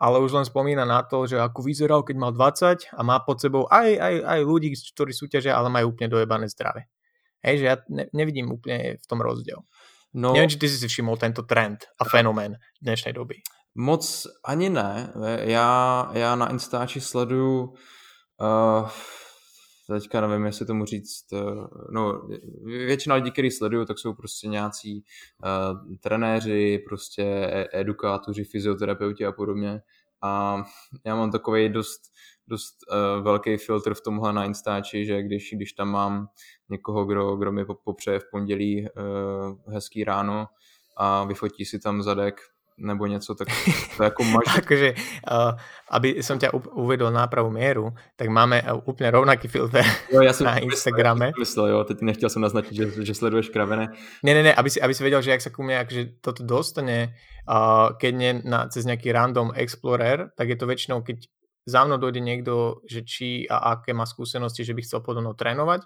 Speaker 1: ale už len spomína na to, že ako vyzeral, keď mal 20 a má pod sebou aj, aj, aj ľudí, ktorí súťažia, ale majú úplne dojebané zdravie. Hej, že ja ne, nevidím úplne v tom rozdiel. No, Neviem, či ty si si všimol tento trend a fenomén dnešnej doby.
Speaker 2: Moc ani ne. Já, já na Instači sleduju uh, teďka nevím, jestli tomu říct, uh, no většina lidí, který sleduju, tak jsou prostě nějací uh, trenéři, prostě e- edukátoři, fyzioterapeuti a podobně. A já mám takový dost dost uh, velký filtr v tomhle na Instači, že když, když tam mám někoho, kdo, kdo mi popřeje v pondělí uh, hezký ráno a vyfotí si tam zadek nebo něco, tak to jako máš...
Speaker 1: akože, uh, aby som ťa uvedol na pravú mieru, tak máme úplne rovnaký filter jo, ja som na Instagrame.
Speaker 2: Myslel, jo, teď nechtěl som naznačiť, že, že sleduješ kravené.
Speaker 1: Ne, ne, ne, aby si, aby si vedel, že ak sa ku mne akože toto dostane, uh, keď nie na, cez nejaký random explorer, tak je to väčšinou, keď za mnou dojde niekto, že či a aké má skúsenosti, že by chcel podo mnou trénovať,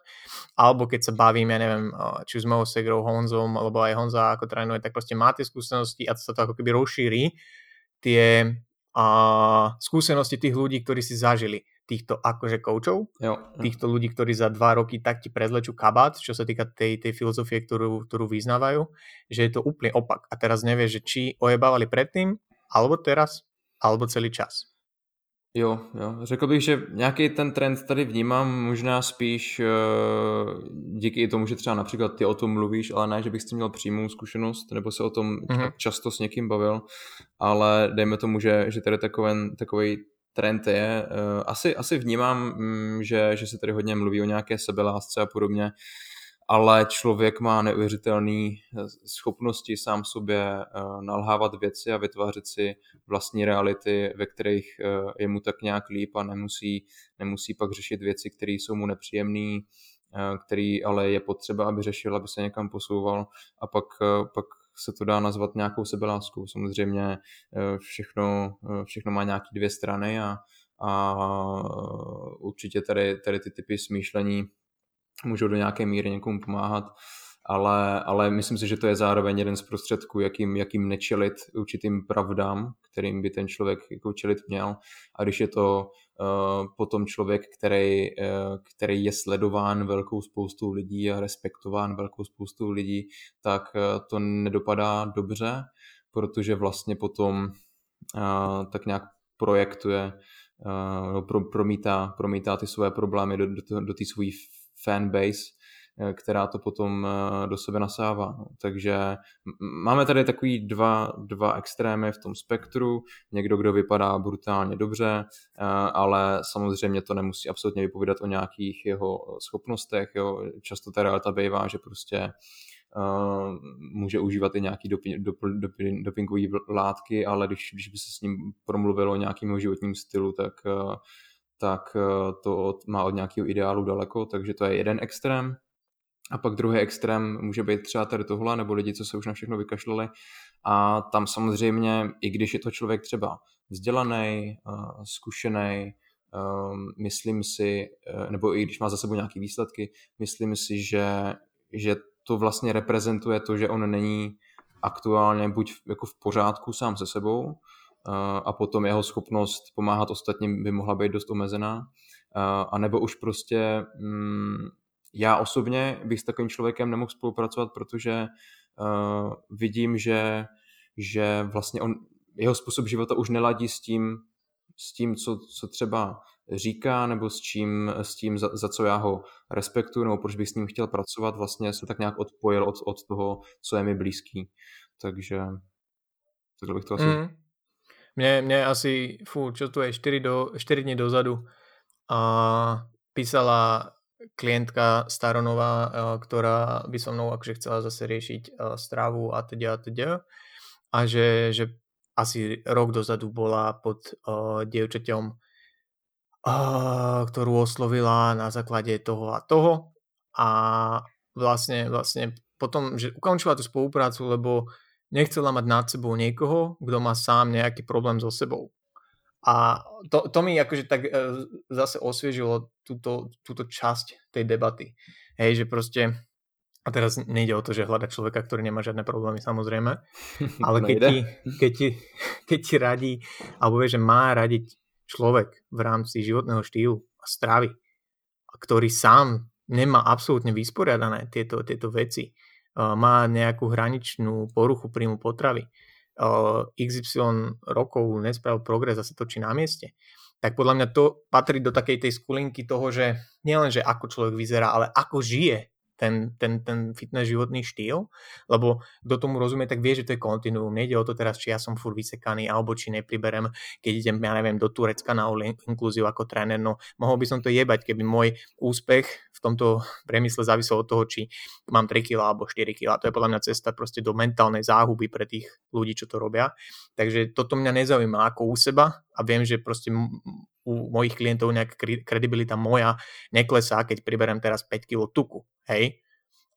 Speaker 1: alebo keď sa bavím, ja neviem, či už s mojou segrou Honzom, alebo aj Honza ako trénuje, tak proste má tie skúsenosti a to sa to ako keby rozšíri tie a, skúsenosti tých ľudí, ktorí si zažili týchto akože koučov, jo, jo. týchto ľudí, ktorí za dva roky tak ti prezlečú kabát, čo sa týka tej, tej filozofie, ktorú, ktorú vyznávajú, že je to úplne opak. A teraz nevieš, že či ojebávali predtým, alebo teraz, alebo celý čas.
Speaker 2: Jo, jo. Řekl bych, že nějaký ten trend tady vnímám možná spíš uh, díky tomu, že třeba například ty o tom mluvíš, ale ne, že bych s tím měl přímou zkušenost, nebo se o tom mm-hmm. často s někým bavil, ale dejme tomu, že, že tady takový, takový trend je. Uh, asi, asi vnímám, um, že, že se tady hodně mluví o nějaké sebelásce a podobně, ale člověk má neuvěřitelné eh, schopnosti sám sobě eh, nalhávat věci a vytvářet si vlastní reality, ve kterých eh, je mu tak nějak líp a nemusí, nemusí pak řešit věci, které jsou mu nepříjemné, který ale je potřeba, aby řešil, aby se někam posouval a pak, pak se to dá nazvat nějakou sebeláskou. Samozřejmě všechno, všechno má nějaké dvě strany a, a určitě tady, tady ty typy smýšlení můžou do nějaké míry někomu pomáhat, ale, ale myslím si, že to je zároveň jeden z prostředků, jakým, jakým nečelit určitým pravdám, kterým by ten člověk jako čelit měl. A když je to uh, potom člověk, který, uh, který je sledován velkou spoustou lidí a respektován velkou spoustou lidí, tak uh, to nedopadá dobře, protože vlastně potom uh, tak nějak projektuje, uh, pro, promítá, promítá ty své problémy do, do, do té své fanbase, eh, která to potom eh, do sebe nasává. No. Takže máme tady takový dva, dva extrémy v tom spektru. Někdo, kdo vypadá brutálně dobře, eh, ale samozřejmě to nemusí absolutně vypovídat o nějakých jeho schopnostech. Jo. Často ta realita bývá, že prostě může užívat i dop, dopingové látky, ale když, když by se s ním promluvilo o nějakým životním stylu, tak tak eh, to má od nějakého ideálu daleko, takže to je jeden extrém. A pak druhý extrém může být třeba tady tohle, nebo lidi, co se už na všechno vykašlali. A tam samozřejmě, i když je to člověk třeba vzdělaný, eh, zkušený, ehm, myslím si, eh, nebo i když má za sebou nějaké výsledky, myslím si, že, že to vlastně reprezentuje to, že on není aktuálně buď jako v pořádku sám se sebou, a potom jeho schopnost pomáhat ostatním by mohla být dost omezená. A nebo už prostě mm, já osobně bych s takovým člověkem nemohl spolupracovat, protože vidím, že, že vlastně on, jeho způsob života už neladí s tím, s tím co, co třeba říká, nebo s, čím, s tím, za, za co já ho respektuju, nebo proč bych s ním chtěl pracovat, vlastně se tak nějak odpojil od, od toho, co je mi blízký. Takže takhle bych to asi mm.
Speaker 1: Mne, mne asi, fú, čo tu je, 4, do, 4 dní dozadu a písala klientka Staronová, ktorá by so mnou akože chcela zase riešiť stravu a teda a teda. A že, že asi rok dozadu bola pod uh, dievčaťom, uh, ktorú oslovila na základe toho a toho. A vlastne, vlastne potom, že ukončila tú spoluprácu, lebo nechcela mať nad sebou niekoho, kto má sám nejaký problém so sebou. A to, to mi akože tak e, zase osviežilo túto, túto časť tej debaty. Hej, že proste, a teraz nejde o to, že hľada človeka, ktorý nemá žiadne problémy, samozrejme, ale keď ti, keď, ti, keď ti radí, alebo vie, že má radiť človek v rámci životného štýlu a stravy, ktorý sám nemá absolútne vysporiadané tieto, tieto veci, má nejakú hraničnú poruchu príjmu potravy, XY rokov nespravil progres a sa točí na mieste, tak podľa mňa to patrí do takej tej skulinky toho, že nielen, že ako človek vyzerá, ale ako žije ten, ten, ten fitness životný štýl, lebo kto tomu rozumie, tak vie, že to je kontinuum. Nejde o to teraz, či ja som furt vysekaný, alebo či nepriberem, keď idem, ja neviem, do Turecka na inklúziu ako tréner. No, mohol by som to jebať, keby môj úspech v tomto priemysle závisel od toho, či mám 3 kg alebo 4 kg. To je podľa mňa cesta proste do mentálnej záhuby pre tých ľudí, čo to robia. Takže toto mňa nezaujíma ako u seba a viem, že proste u mojich klientov nejaká kredibilita moja neklesá, keď priberem teraz 5 kg tuku, hej.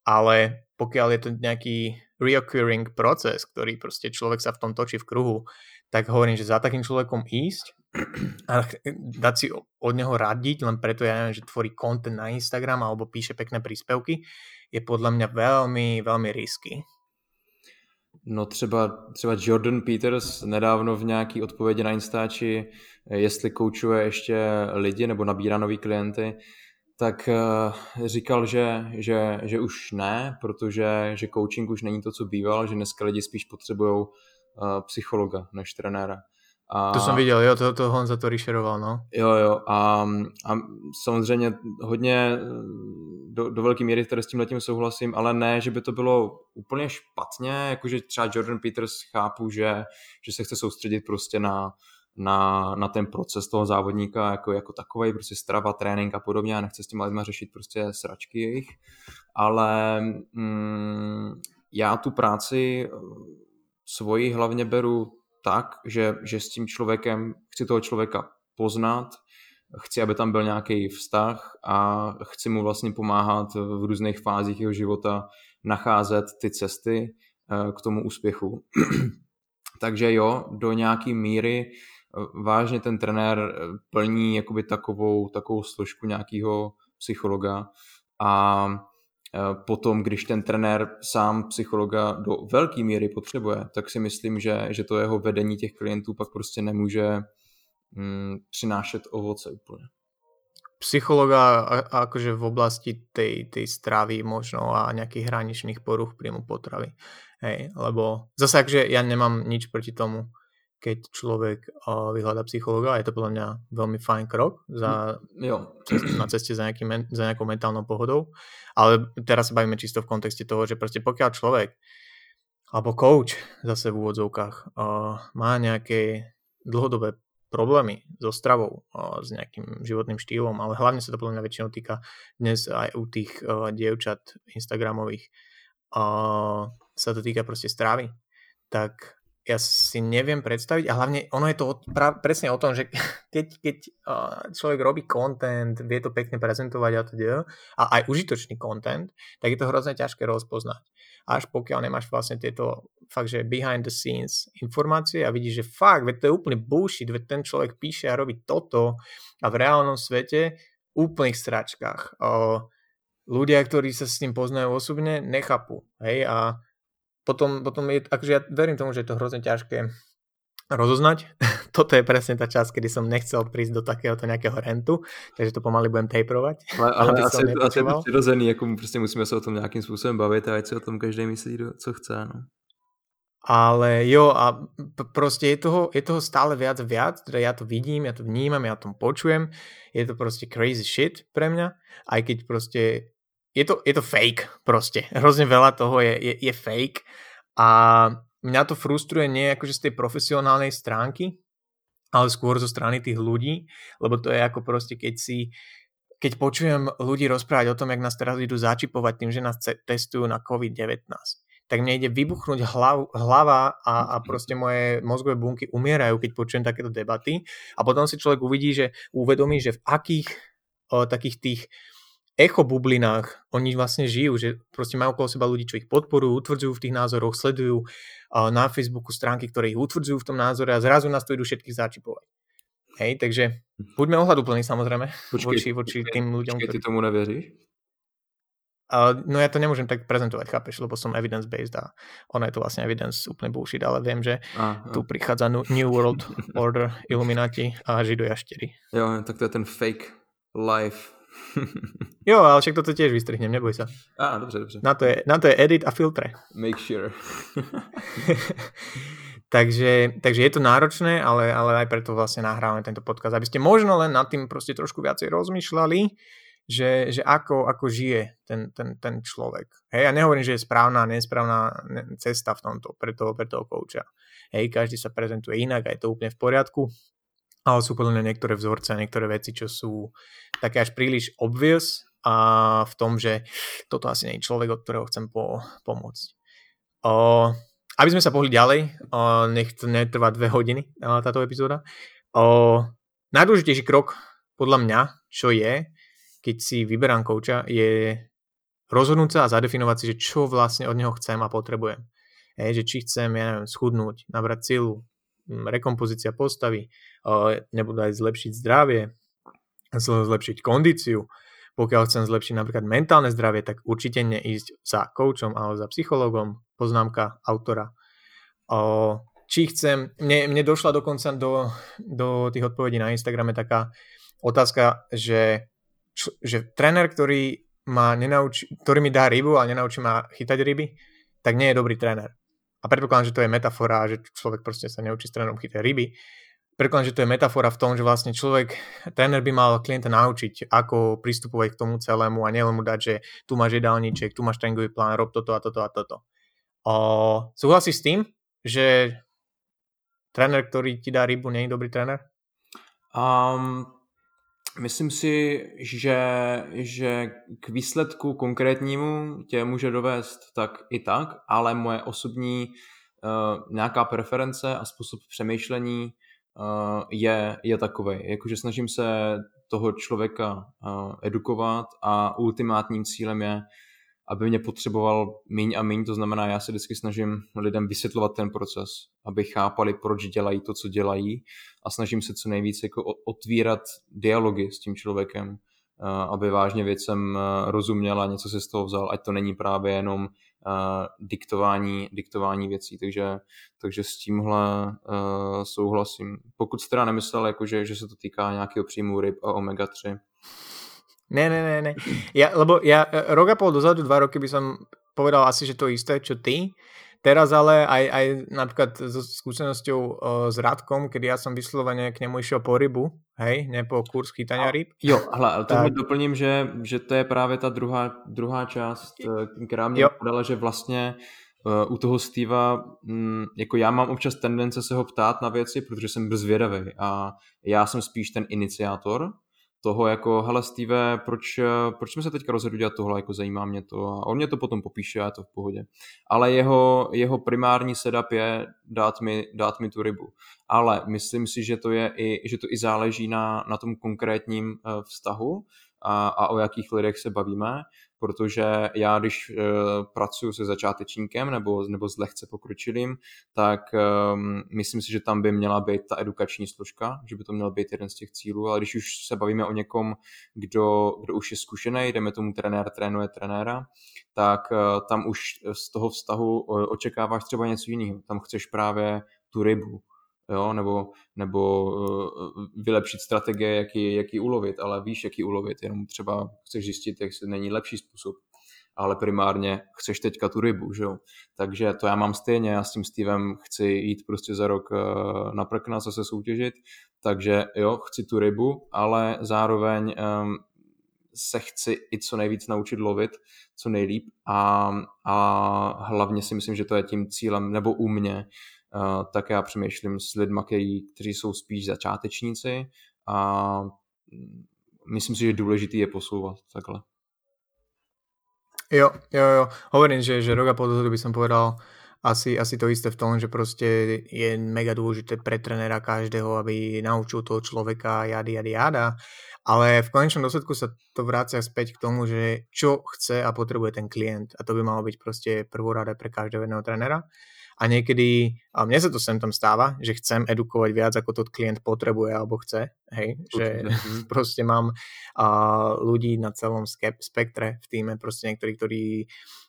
Speaker 1: ale pokiaľ je to nejaký reoccurring proces, ktorý proste človek sa v tom točí v kruhu, tak hovorím, že za takým človekom ísť a dať si od neho radiť, len preto ja neviem, že tvorí content na Instagram alebo píše pekné príspevky, je podľa mňa veľmi, veľmi risky.
Speaker 2: No třeba, třeba Jordan Peters nedávno v nějaký odpovědi na Instači, jestli koučuje ještě lidi nebo nabírá nový klienty, tak uh, říkal, že, že, že už ne, protože že coaching už není to, co býval, že dneska lidi spíš potřebují uh, psychologa než trenéra.
Speaker 1: A... To jsem viděl, jo, to, to Honza to rešeroval, no.
Speaker 2: Jo, jo, a, a samozřejmě hodně do, do velké míry tady s tím letím souhlasím, ale ne, že by to bylo úplně špatně, jakože třeba Jordan Peters chápu, že, že se chce soustředit prostě na, na, na ten proces toho závodníka jako, jako takový, prostě strava, trénink a podobně a nechce s těma lidma řešit prostě sračky jejich, ale mm, já tu práci svoji hlavně beru tak, že, že s tím člověkem, chci toho člověka poznat, chci, aby tam byl nějaký vztah a chci mu vlastně pomáhat v různých fázích jeho života nacházet ty cesty eh, k tomu úspěchu. Takže jo, do nějaké míry eh, vážně ten trenér eh, plní jakoby takovou, takovou složku nějakého psychologa a potom, když ten trenér sám psychologa do velké míry potřebuje, tak si myslím, že, že to jeho vedení těch klientů pak prostě nemůže mm, přinášet ovoce úplně.
Speaker 1: Psychologa akože v oblasti tej, tej stravy možno a nejakých hraničných poruch príjmu potravy. Hej, lebo zase akže ja nemám nič proti tomu, keď človek uh, vyhľada psychologa, je to podľa mňa veľmi fajn krok za,
Speaker 2: mm, jo.
Speaker 1: Na ceste za, nejaký, za nejakou mentálnou pohodou. Ale teraz sa bavíme čisto v kontexte toho, že proste pokiaľ človek alebo coach zase v úvodzovkách uh, má nejaké dlhodobé problémy so stravou, s nejakým životným štýlom, ale hlavne sa to podľa mňa väčšinou týka dnes aj u tých dievčat Instagramových, sa to týka proste stravy, tak ja si neviem predstaviť a hlavne ono je to pra, presne o tom, že keď, keď uh, človek robí content, vie to pekne prezentovať a to a aj užitočný content, tak je to hrozne ťažké rozpoznať. Až pokiaľ nemáš vlastne tieto fakt, že behind the scenes informácie a vidíš, že fakt, veď to je úplne bullshit, veď ten človek píše a robí toto a v reálnom svete úplných stračkách. Uh, ľudia, ktorí sa s ním poznajú osobne, nechápu. Hej, a potom, potom je, akože ja verím tomu, že je to hrozne ťažké rozoznať. Toto je presne tá časť, kedy som nechcel prísť do takéhoto nejakého rentu, takže to pomaly budem tejprovať.
Speaker 2: Ale, ale asi, je to, asi je to přirozený, jako prostě musíme se o tom nějakým způsobem bavit a ať si o tom každý myslí, co chce. No.
Speaker 1: Ale jo, a proste je toho, je toho stále viac a viac, teda ja to vidím, ja to vnímam, ja to počujem, je to proste crazy shit pre mňa, aj keď proste je to, je to fake proste. Hrozne veľa toho je, je, je fake a mňa to frustruje nie akože z tej profesionálnej stránky, ale skôr zo strany tých ľudí, lebo to je ako proste, keď si keď počujem ľudí rozprávať o tom, jak nás teraz idú začipovať tým, že nás testujú na COVID-19, tak mne ide vybuchnúť hlav, hlava a, a proste moje mozgové bunky umierajú, keď počujem takéto debaty. A potom si človek uvidí, že uvedomí, že v akých o, takých tých echo bublinách oni vlastne žijú, že proste majú okolo seba ľudí, čo ich podporujú, utvrdzujú v tých názoroch, sledujú na Facebooku stránky, ktoré ich utvrdzujú v tom názore a zrazu nás to idú všetkých začipovať. Hej, takže buďme ohľaduplní samozrejme Počkej, voči, voči tým ľuďom.
Speaker 2: Počkej, ty tomu neveríš?
Speaker 1: Uh, no ja to nemôžem tak prezentovať, chápeš, lebo som evidence-based a ono je to vlastne evidence úplne bullshit, ale viem, že a, a. tu prichádza New World Order, Illuminati a Židojaštery.
Speaker 2: Jo, tak to je ten fake life
Speaker 1: jo, ale však toto tiež vystrihnem, neboj sa.
Speaker 2: Á, dobře, dobře.
Speaker 1: Na to je, na to je edit a filtre.
Speaker 2: Make sure.
Speaker 1: takže, takže je to náročné, ale, ale aj preto vlastne nahrávame tento podcast, aby ste možno len nad tým proste trošku viacej rozmýšľali, že, že ako, ako žije ten, ten, ten človek. Hej, ja nehovorím, že je správna a nesprávna cesta v tomto pre toho, pre toho kouča. Hej, každý sa prezentuje inak a je to úplne v poriadku ale sú podľa mňa niektoré vzorce a niektoré veci, čo sú také až príliš obvious a v tom, že toto asi nie je človek, od ktorého chcem po, pomôcť. O, aby sme sa pohli ďalej, o, nech to netrvá dve hodiny o, táto epizóda. O, najdôležitejší krok podľa mňa, čo je, keď si vyberám kouča, je rozhodnúť sa a zadefinovať si, že čo vlastne od neho chcem a potrebujem. Hej, že či chcem, ja neviem, schudnúť, nabrať silu, rekompozícia postavy, nebudu aj zlepšiť zdravie, zlepšiť kondíciu, pokiaľ chcem zlepšiť napríklad mentálne zdravie, tak určite neísť za koučom alebo za psychologom, poznámka autora. Či chcem, mne, mne došla dokonca do, do tých odpovedí na Instagrame taká otázka, že, že tréner, ktorý, ma nenaučí, ktorý mi dá rybu a nenaučí ma chytať ryby, tak nie je dobrý tréner. A predpokladám, že to je metafora, že človek proste sa neučí s trénerom chytať ryby, Prekladám, že to je metafora v tom, že vlastne človek, tréner by mal klienta naučiť, ako pristupovať k tomu celému a nielen mu dať, že tu máš jedálniček, tu máš tréningový plán, rob toto a toto a toto. O, súhlasíš s tým, že tréner, ktorý ti dá rybu, není dobrý tréner?
Speaker 2: Um, myslím si, že, že k výsledku konkrétnímu tě může dovést tak i tak, ale moje osobní uh, nějaká preference a způsob přemýšlení uh, je, je takový. Jakože snažím se toho člověka uh, edukovat a ultimátním cílem je, aby mě potřeboval míň a míň, to znamená, já se vždycky snažím lidem vysvětlovat ten proces, aby chápali, proč dělají to, co dělají a snažím se co nejvíc jako otvírat dialogy s tím člověkem, aby vážně věcem rozuměl a něco si z toho vzal, ať to není právě jenom uh, diktování, diktování věcí, takže, takže s tímhle uh, souhlasím. Pokud jste teda nemyslel, jako že, že se to týká nějakého příjmu ryb a omega-3.
Speaker 1: Ne, ne, ne, ne. Ja, lebo ja e, rok a pol dozadu, dva roky by som povedal asi, že to isté, čo ty. Teraz ale aj, aj napríklad so skúsenosťou uh, s Radkom, kedy ja som vyslovene k nemu išiel po rybu, hej, ne po kurz chytania ryb.
Speaker 2: Jo, hle, ale tomu doplním, že, že to je právě ta druhá, druhá část, e, která mě podala, že vlastně uh, u toho Steva, um, jako já mám občas tendence se ho ptát na věci, protože jsem byl zvědavý a já jsem spíš ten iniciátor, toho jako, hele Steve, proč, proč jsme se teďka rozhodli dělat tohle, jako zajímá mě to a on mě to potom popíše a je to v pohodě. Ale jeho, jeho primární setup je dát mi, dát mi tu rybu. Ale myslím si, že to, je i, že to i záleží na, na tom konkrétním eh, vztahu a, a o jakých lidech se bavíme protože já, když uh, pracuji se začátečníkem nebo, nebo s lehce pokročilým, tak um, myslím si, že tam by měla být ta edukační složka, že by to měl být jeden z těch cílů, ale když už se bavíme o někom, kdo, kdo už je zkušený, jdeme tomu trenér trénuje trenéra, tak uh, tam už z toho vztahu uh, očekáváš třeba něco jiného. Tam chceš právě tu rybu, jo, nebo, nebo uh, vylepšit strategie, jaký, jaký ulovit, ale víš, jaký ulovit, jenom třeba chceš zjistit, jestli není lepší způsob, ale primárně chceš teďka tu rybu, že jo. Takže to já mám stejně, já s tím Stevem chci jít prostě za rok uh, na prkna zase soutěžit, takže jo, chci tu rybu, ale zároveň um, se chci i co nejvíc naučit lovit, co nejlíp a, a hlavně si myslím, že to je tím cílem, nebo u mě, tak já přemýšlím s lidmi, kteří jsou spíš začátečníci a myslím si, že důležitý je posouvat takhle.
Speaker 1: Jo, jo, jo. Hovorím, že, že rok a pol dozadu by povedal asi, asi to isté v tom, že proste je mega dôležité pre trenera každého, aby naučil toho človeka jady, jady, jada. Ale v konečnom dôsledku sa to vrácia späť k tomu, že čo chce a potrebuje ten klient. A to by malo byť proste prvorada pre každého jedného trenera a niekedy, a mne sa to sem tam stáva, že chcem edukovať viac, ako to klient potrebuje alebo chce, hej, že proste mám a, ľudí na celom spektre v týme, proste niektorí, ktorí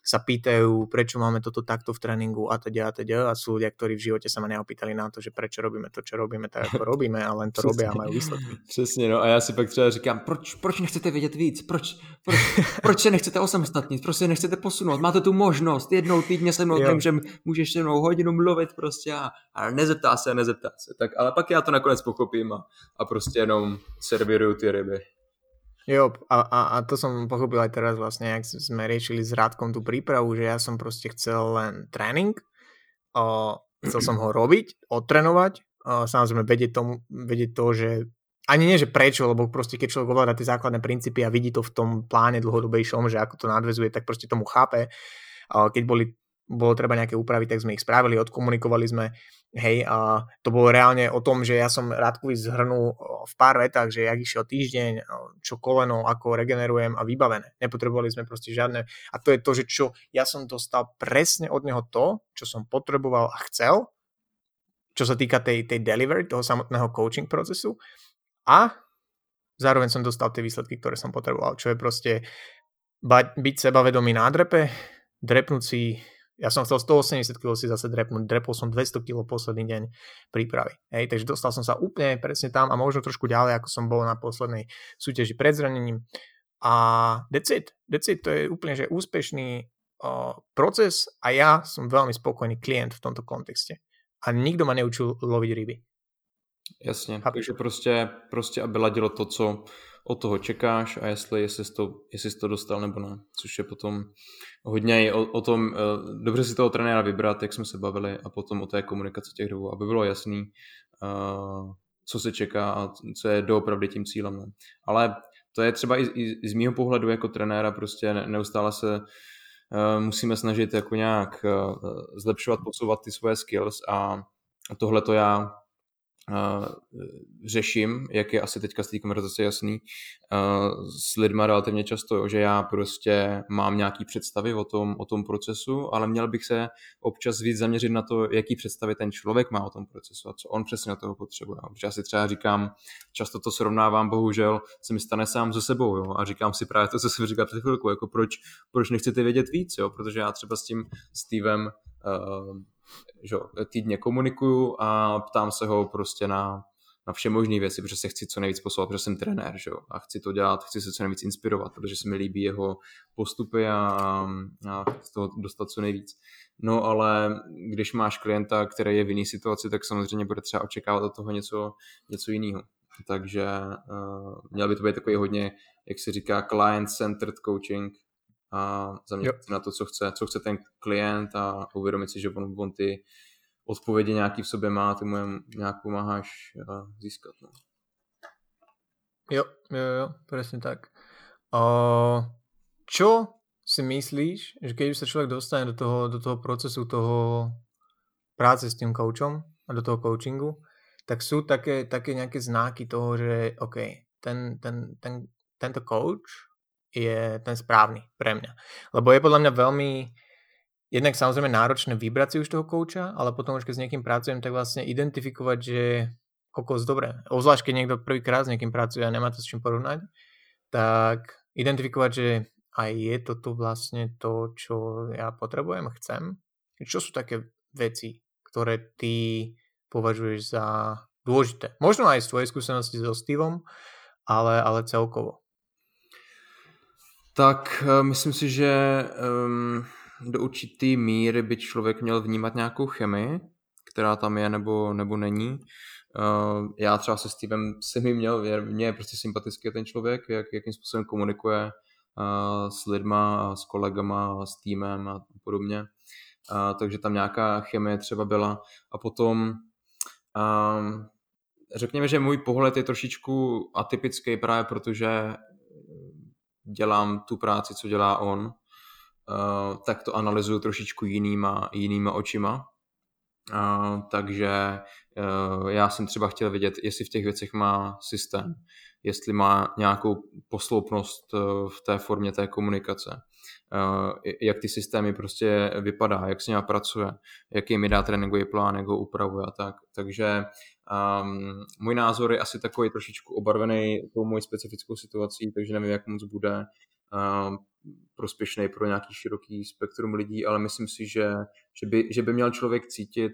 Speaker 1: sa pýtajú, prečo máme toto takto v tréninku? a teda a teda a sú ľudia, ktorí v živote sa ma neopýtali na to, že prečo robíme to, čo robíme, tak ako robíme a len to robia a majú výsledky.
Speaker 2: Přesně, no. A já si pak třeba říkám, proč, proč nechcete vědět víc, proč, proč, proč se nechcete osamostatnit, proč se nechcete posunout, máte tu možnost, jednou týdně se mnou tím, že můžeš se mnou hodinu mluvit prostě a, a nezeptá se, nezeptá se, tak ale pak já to nakonec pochopím a, a prostě jenom serviruju ty ryby.
Speaker 1: Jo, a, a, a to som pochopil aj teraz vlastne, ak sme riešili s Rádkom tú prípravu, že ja som proste chcel len tréning, o, chcel som ho robiť, odtrenovať, o, samozrejme vedieť, tomu, vedieť to, že ani nie, že prečo, lebo proste keď človek ovláda tie základné princípy a vidí to v tom pláne dlhodobejšom, že ako to nadvezuje, tak proste tomu chápe. O, keď boli bolo treba nejaké úpravy, tak sme ich spravili, odkomunikovali sme, hej, a to bolo reálne o tom, že ja som Radkovi zhrnul v pár vetách, že jak išiel týždeň, čo koleno, ako regenerujem a vybavené. Nepotrebovali sme proste žiadne, a to je to, že čo ja som dostal presne od neho to, čo som potreboval a chcel, čo sa týka tej, tej delivery, toho samotného coaching procesu a zároveň som dostal tie výsledky, ktoré som potreboval, čo je proste byť sebavedomý na drepe, drepnúť si ja som chcel 180 kg si zase drepnúť, drepol som 200 kg posledný deň prípravy. Hej, takže dostal som sa úplne presne tam a možno trošku ďalej, ako som bol na poslednej súťaži pred zranením. A. That's it. To je úplne že úspešný uh, proces a ja som veľmi spokojný klient v tomto kontexte. A nikto ma neučil loviť ryby.
Speaker 2: Jasně, takže prostě, prostě aby ladilo to, co od toho čekáš a jestli, jestli, jsi to, jestli jsi to dostal nebo ne, což je potom hodně o, o tom, eh, dobře si toho trenéra vybrat, jak jsme se bavili a potom o té komunikaci těch dvou, aby bylo jasný, uh, co se čeká a co je doopravdy tím cílem. Ne? Ale to je třeba i, i, i z mýho pohledu jako trenéra, prostě neustále se uh, musíme snažit jako nějak zlepšovat, posouvat ty svoje skills a tohle to já uh, řeším, jak je asi teďka z té konverzace jasný, uh, s lidma relativně často, že já prostě mám nějaký představy o tom, o tom procesu, ale měl bych se občas víc zaměřit na to, jaký představy ten člověk má o tom procesu a co on přesně na toho potřebuje. Protože já si třeba říkám, často to srovnávám, bohužel se mi stane sám se sebou jo? a říkám si právě to, co jsem říkal před chvilkou, jako proč, proč nechcete vědět víc, jo? protože já třeba s tím Stevem uh, že týdně komunikuju a ptám se ho prostě na, na vše možné věci, protože se chci co nejvíc posouvat, protože jsem trenér, že a chci to dělat, chci se co nejvíc inspirovat, protože se mi líbí jeho postupy a, a chci toho dostat co nejvíc. No ale když máš klienta, který je v jiné situaci, tak samozřejmě bude třeba očekávat od toho něco, něco jiného. Takže uh, měl by to být takový hodně, jak se říká, client-centered coaching, a zaměřit se na to, co chce, co chce ten klient a uvědomit si, že on, on ty odpovědi nějaký v sobě má, ty mu nějak pomáháš získat. No.
Speaker 1: Jo, jo, jo, presne tak. Uh, čo si myslíš, že keď sa človek dostane do toho, do toho procesu toho práce s tým coachom a do toho coachingu, tak sú také, také nejaké znáky toho, že OK, ten, ten, ten, tento coach je ten správny pre mňa. Lebo je podľa mňa veľmi jednak samozrejme náročné vybrať si už toho kouča, ale potom už keď s niekým pracujem, tak vlastne identifikovať, že kokos dobre, ozvlášť keď niekto prvýkrát s niekým pracuje a nemá to s čím porovnať, tak identifikovať, že aj je toto vlastne to, čo ja potrebujem, chcem. Čo sú také veci, ktoré ty považuješ za dôležité? Možno aj z tvojej skúsenosti so Stevom, ale, ale celkovo.
Speaker 2: Tak eh, myslím si, že um, do určitý míry by člověk měl vnímat nějakou chemii, která tam je nebo, nebo není. Uh, já třeba se Stevem jsem jim měl, mně je prostě sympatický ten člověk, jak, jakým způsobem komunikuje uh, s lidma, s kolegama, s týmem a podobně. Uh, takže tam nějaká chemie třeba byla. A potom um, řekněme, že můj pohled je trošičku atypický právě protože dělám tu práci, co dělá on, uh, tak to analyzuju trošičku jinýma, jinýma očima. Uh, takže uh, já jsem třeba chtěl vědět, jestli v těch věcech má systém, jestli má nějakou posloupnost v té formě té komunikace, jak ty systémy prostě vypadá, jak s nimi pracuje, jaký mi dá tréninkový plán, jak ho upravuje a tak. Takže Um, můj názor je asi takový trošičku obarvený tou mojí specifickou situací, takže nevím, jak moc bude um, prospěšný pro nějaký široký spektrum lidí, ale myslím si, že, že, by, že by měl člověk cítit,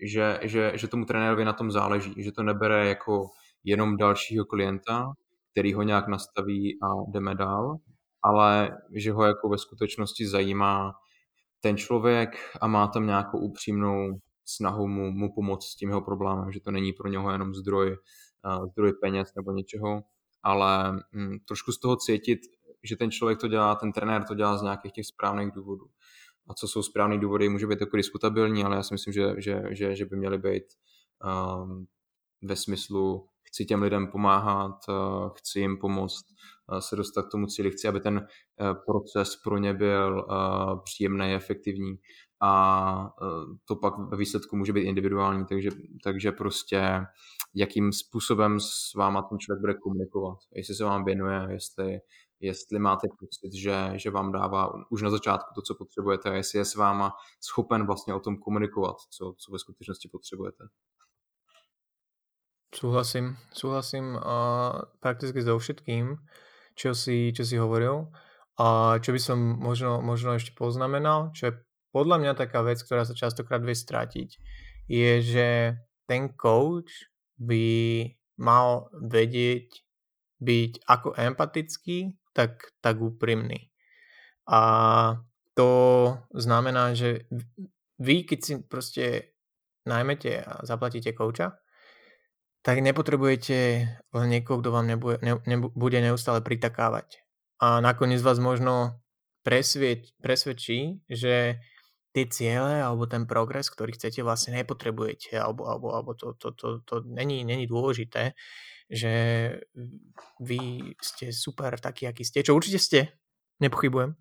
Speaker 2: že, že, že tomu trenérovi na tom záleží, že to nebere jako jenom dalšího klienta, který ho nějak nastaví a jdeme dál, ale že ho jako ve skutečnosti zajímá ten člověk a má tam nějakou upřímnou snahou mu, mu pomoct s tím jeho problémem, že to není pro něho jenom zdroj, uh, zdroj peněz nebo něčeho, ale mm, trošku z toho cítit, že ten člověk to dělá, ten trenér to dělá z nějakých těch správných důvodů. A co jsou správné důvody, může být jako diskutabilní, ale já si myslím, že, že, že, že by měly být um, ve smyslu chci těm lidem pomáhat, uh, chci jim pomoct uh, se dostat k tomu cíli, chci, aby ten uh, proces pro ně byl příjemný, efektivní a to pak ve výsledku může být individuální, takže, takže prostě jakým způsobem s váma ten člověk bude komunikovat, jestli se vám věnuje, jestli, jestli máte pocit, že, že vám dává už na začátku to, co potřebujete, a jestli je s váma schopen vlastně o tom komunikovat, co, co ve skutečnosti potřebujete.
Speaker 1: Súhlasím, súhlasím uh, prakticky so všetkým, čo si, čo si hovoril. A čo by som možno, možno ešte poznamenal, čo je podľa mňa taká vec, ktorá sa častokrát vie stratiť, je, že ten coach by mal vedieť byť ako empatický, tak, tak úprimný. A to znamená, že vy, keď si proste najmete a zaplatíte kouča, tak nepotrebujete len niekoho, kto vám nebude, ne, nebude neustále pritakávať. A nakoniec vás možno presvieť, presvedčí, že tie ciele alebo ten progres, ktorý chcete, vlastne nepotrebujete, alebo, alebo, alebo to, to, to, to není, není dôležité, že vy ste super taký, aký ste, čo určite ste, nepochybujem,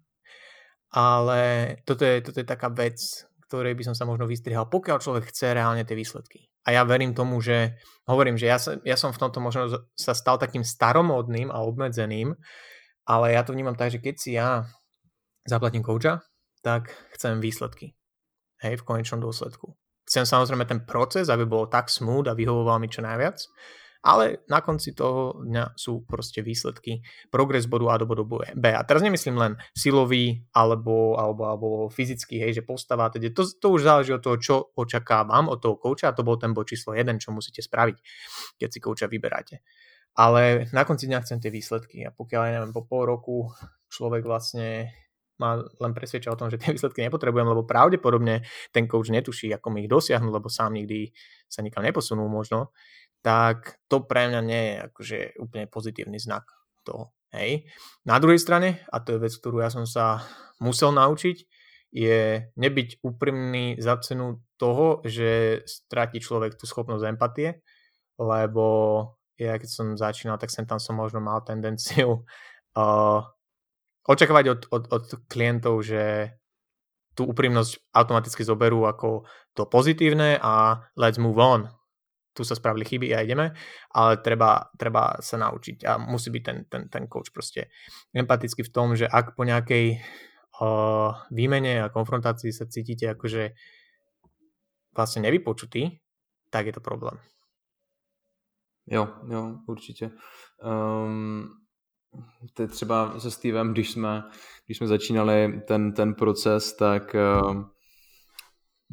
Speaker 1: ale toto je, toto je taká vec, ktorej by som sa možno vystrihal, pokiaľ človek chce reálne tie výsledky. A ja verím tomu, že hovorím, že ja, ja som v tomto možno sa stal takým staromodným a obmedzeným, ale ja to vnímam tak, že keď si ja zaplatím kouča, tak chcem výsledky. Hej, v konečnom dôsledku. Chcem samozrejme ten proces, aby bol tak smooth a vyhovoval mi čo najviac, ale na konci toho dňa sú proste výsledky progres bodu A do bodu B. A teraz nemyslím len silový alebo, alebo, alebo fyzický, hej, že postava, to, to už záleží od toho, čo očakávam od toho kouča a to bol ten bod číslo 1, čo musíte spraviť, keď si kouča vyberáte. Ale na konci dňa chcem tie výsledky a pokiaľ, ja neviem, po pol roku človek vlastne ma len presvedčia o tom, že tie výsledky nepotrebujem, lebo pravdepodobne ten coach netuší, ako mi ich dosiahnu, lebo sám nikdy sa nikam neposunul možno, tak to pre mňa nie je akože úplne pozitívny znak toho. Hej. Na druhej strane, a to je vec, ktorú ja som sa musel naučiť, je nebyť úprimný za cenu toho, že stratí človek tú schopnosť empatie, lebo ja keď som začínal, tak sem tam som možno mal tendenciu uh, očakávať od, od, od klientov, že tú úprimnosť automaticky zoberú ako to pozitívne a let's move on. Tu sa spravili chyby a ideme, ale treba, treba sa naučiť a musí byť ten, ten, ten coach proste empatický v tom, že ak po nejakej uh, výmene a konfrontácii sa cítite akože vlastne nevypočutý, tak je to problém.
Speaker 2: Jo, jo, určitě. Um, Teď třeba se Stevem, když jsme, když jsme začínali ten, ten proces, tak uh,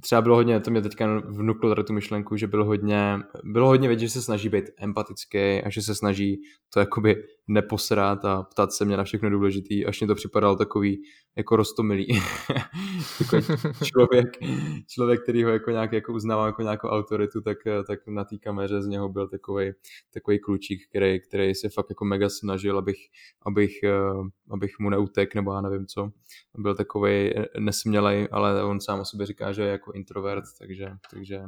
Speaker 2: třeba bylo hodně, to mě teďka vnuklo tady tu myšlenku, že bylo hodně, bylo hodně vidět, že se snaží být empatický a že se snaží to jakoby neposrát a ptát se mě na všechno důležitý, až mě to připadalo takový jako rostomilý. takový člověk, člověk, který ho jako nějak jako uznává jako nějakou autoritu, tak, tak na té kameře z něho byl takový, takový klučík, který, který se fakt jako mega snažil, abych, abych, abych mu neutek, nebo já nevím co. Byl takový nesmělej, ale on sám o sobě říká, že je jako introvert, takže, takže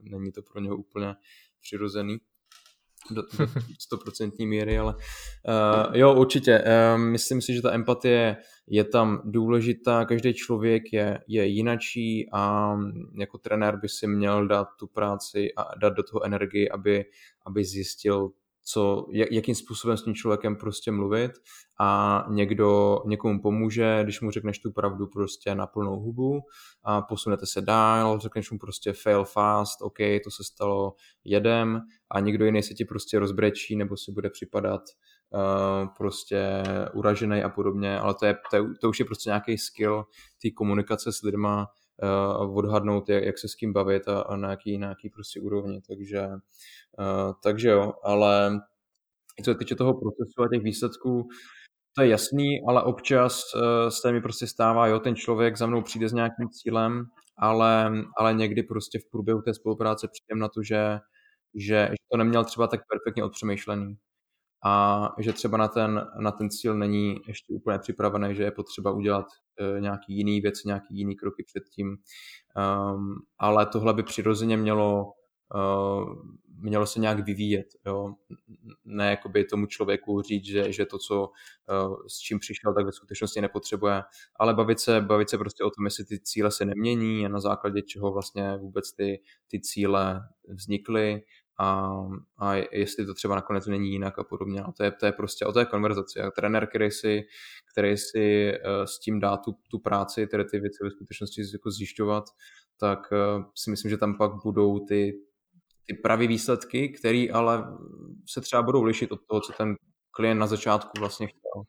Speaker 2: není to pro něho úplně přirozený do, do 100% míry, ale uh, jo, určitě. Uh, myslím si, že ta empatie je tam důležitá, každý člověk je, je jinačí a jako trenér by si měl dát tu práci a dát do toho energii, aby, aby zjistil co, jakým způsobem s tím člověkem prostě mluvit a někdo někomu pomůže, když mu řekneš tu pravdu prostě na plnou hubu a posunete se dál, řekneš mu prostě fail fast, OK, to se stalo jedem a někdo jiný se ti prostě rozbrečí nebo si bude připadat uh, prostě uražený a podobně, ale to, je, to, to už je prostě nějaký skill té komunikace s lidma, uh, odhadnout, jak, jak se s kým bavit a, a na jaký, na jaký prostě úrovni, takže, uh, takže jo, ale co se týče toho procesu a těch výsledků, to je jasný, ale občas uh, se mi prostě stává, jo, ten člověk za mnou přijde s nějakým cílem, ale, ale někdy prostě v průběhu té spolupráce přijdem na to, že, že, že to neměl třeba tak perfektně odpřemýšlený a že třeba na ten, na ten cíl není ještě úplně připravený, že je potřeba udělat uh, nějaký jiný věc, nějaký jiný kroky předtím. Um, ale tohle by přirozeně mělo uh, mělo se nějak vyvíjet. Jo? Ne jakoby tomu člověku říct, že, že to, co uh, s čím přišel, tak ve skutečnosti nepotřebuje, ale bavit se, bavit se prostě o tom, jestli ty cíle se nemění a na základě čeho vlastně vůbec ty, ty cíle vznikly a, a jestli to třeba nakonec není jinak a podobně. A to je, to je prostě o té konverzaci. A trenér, který si, který si uh, s tím dá tu, tu práci, tedy ty věci ve skutečnosti jako zjišťovat, tak uh, si myslím, že tam pak budou ty, ty pravý výsledky, které ale se třeba budou lišit od toho, co ten klient na začátku vlastně chtěl.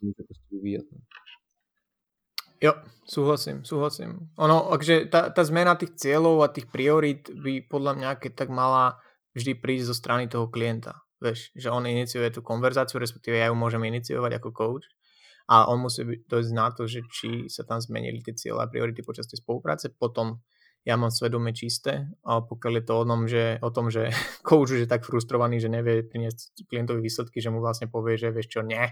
Speaker 2: Může prostě vyvíjet. No.
Speaker 1: Jo, súhlasím, súhlasím. Ono, takže tá, tá zmena tých cieľov a tých priorít by podľa mňa keď tak mala vždy prísť zo strany toho klienta. Vieš, že on iniciuje tú konverzáciu, respektíve ja ju môžem iniciovať ako coach a on musí dojsť na to, že či sa tam zmenili tie cieľe a priority počas tej spolupráce, potom ja mám svedomie čisté a pokiaľ je to o tom, že, o tom, že coach už je tak frustrovaný, že nevie priniesť klientovi výsledky, že mu vlastne povie, že vieš čo, nie,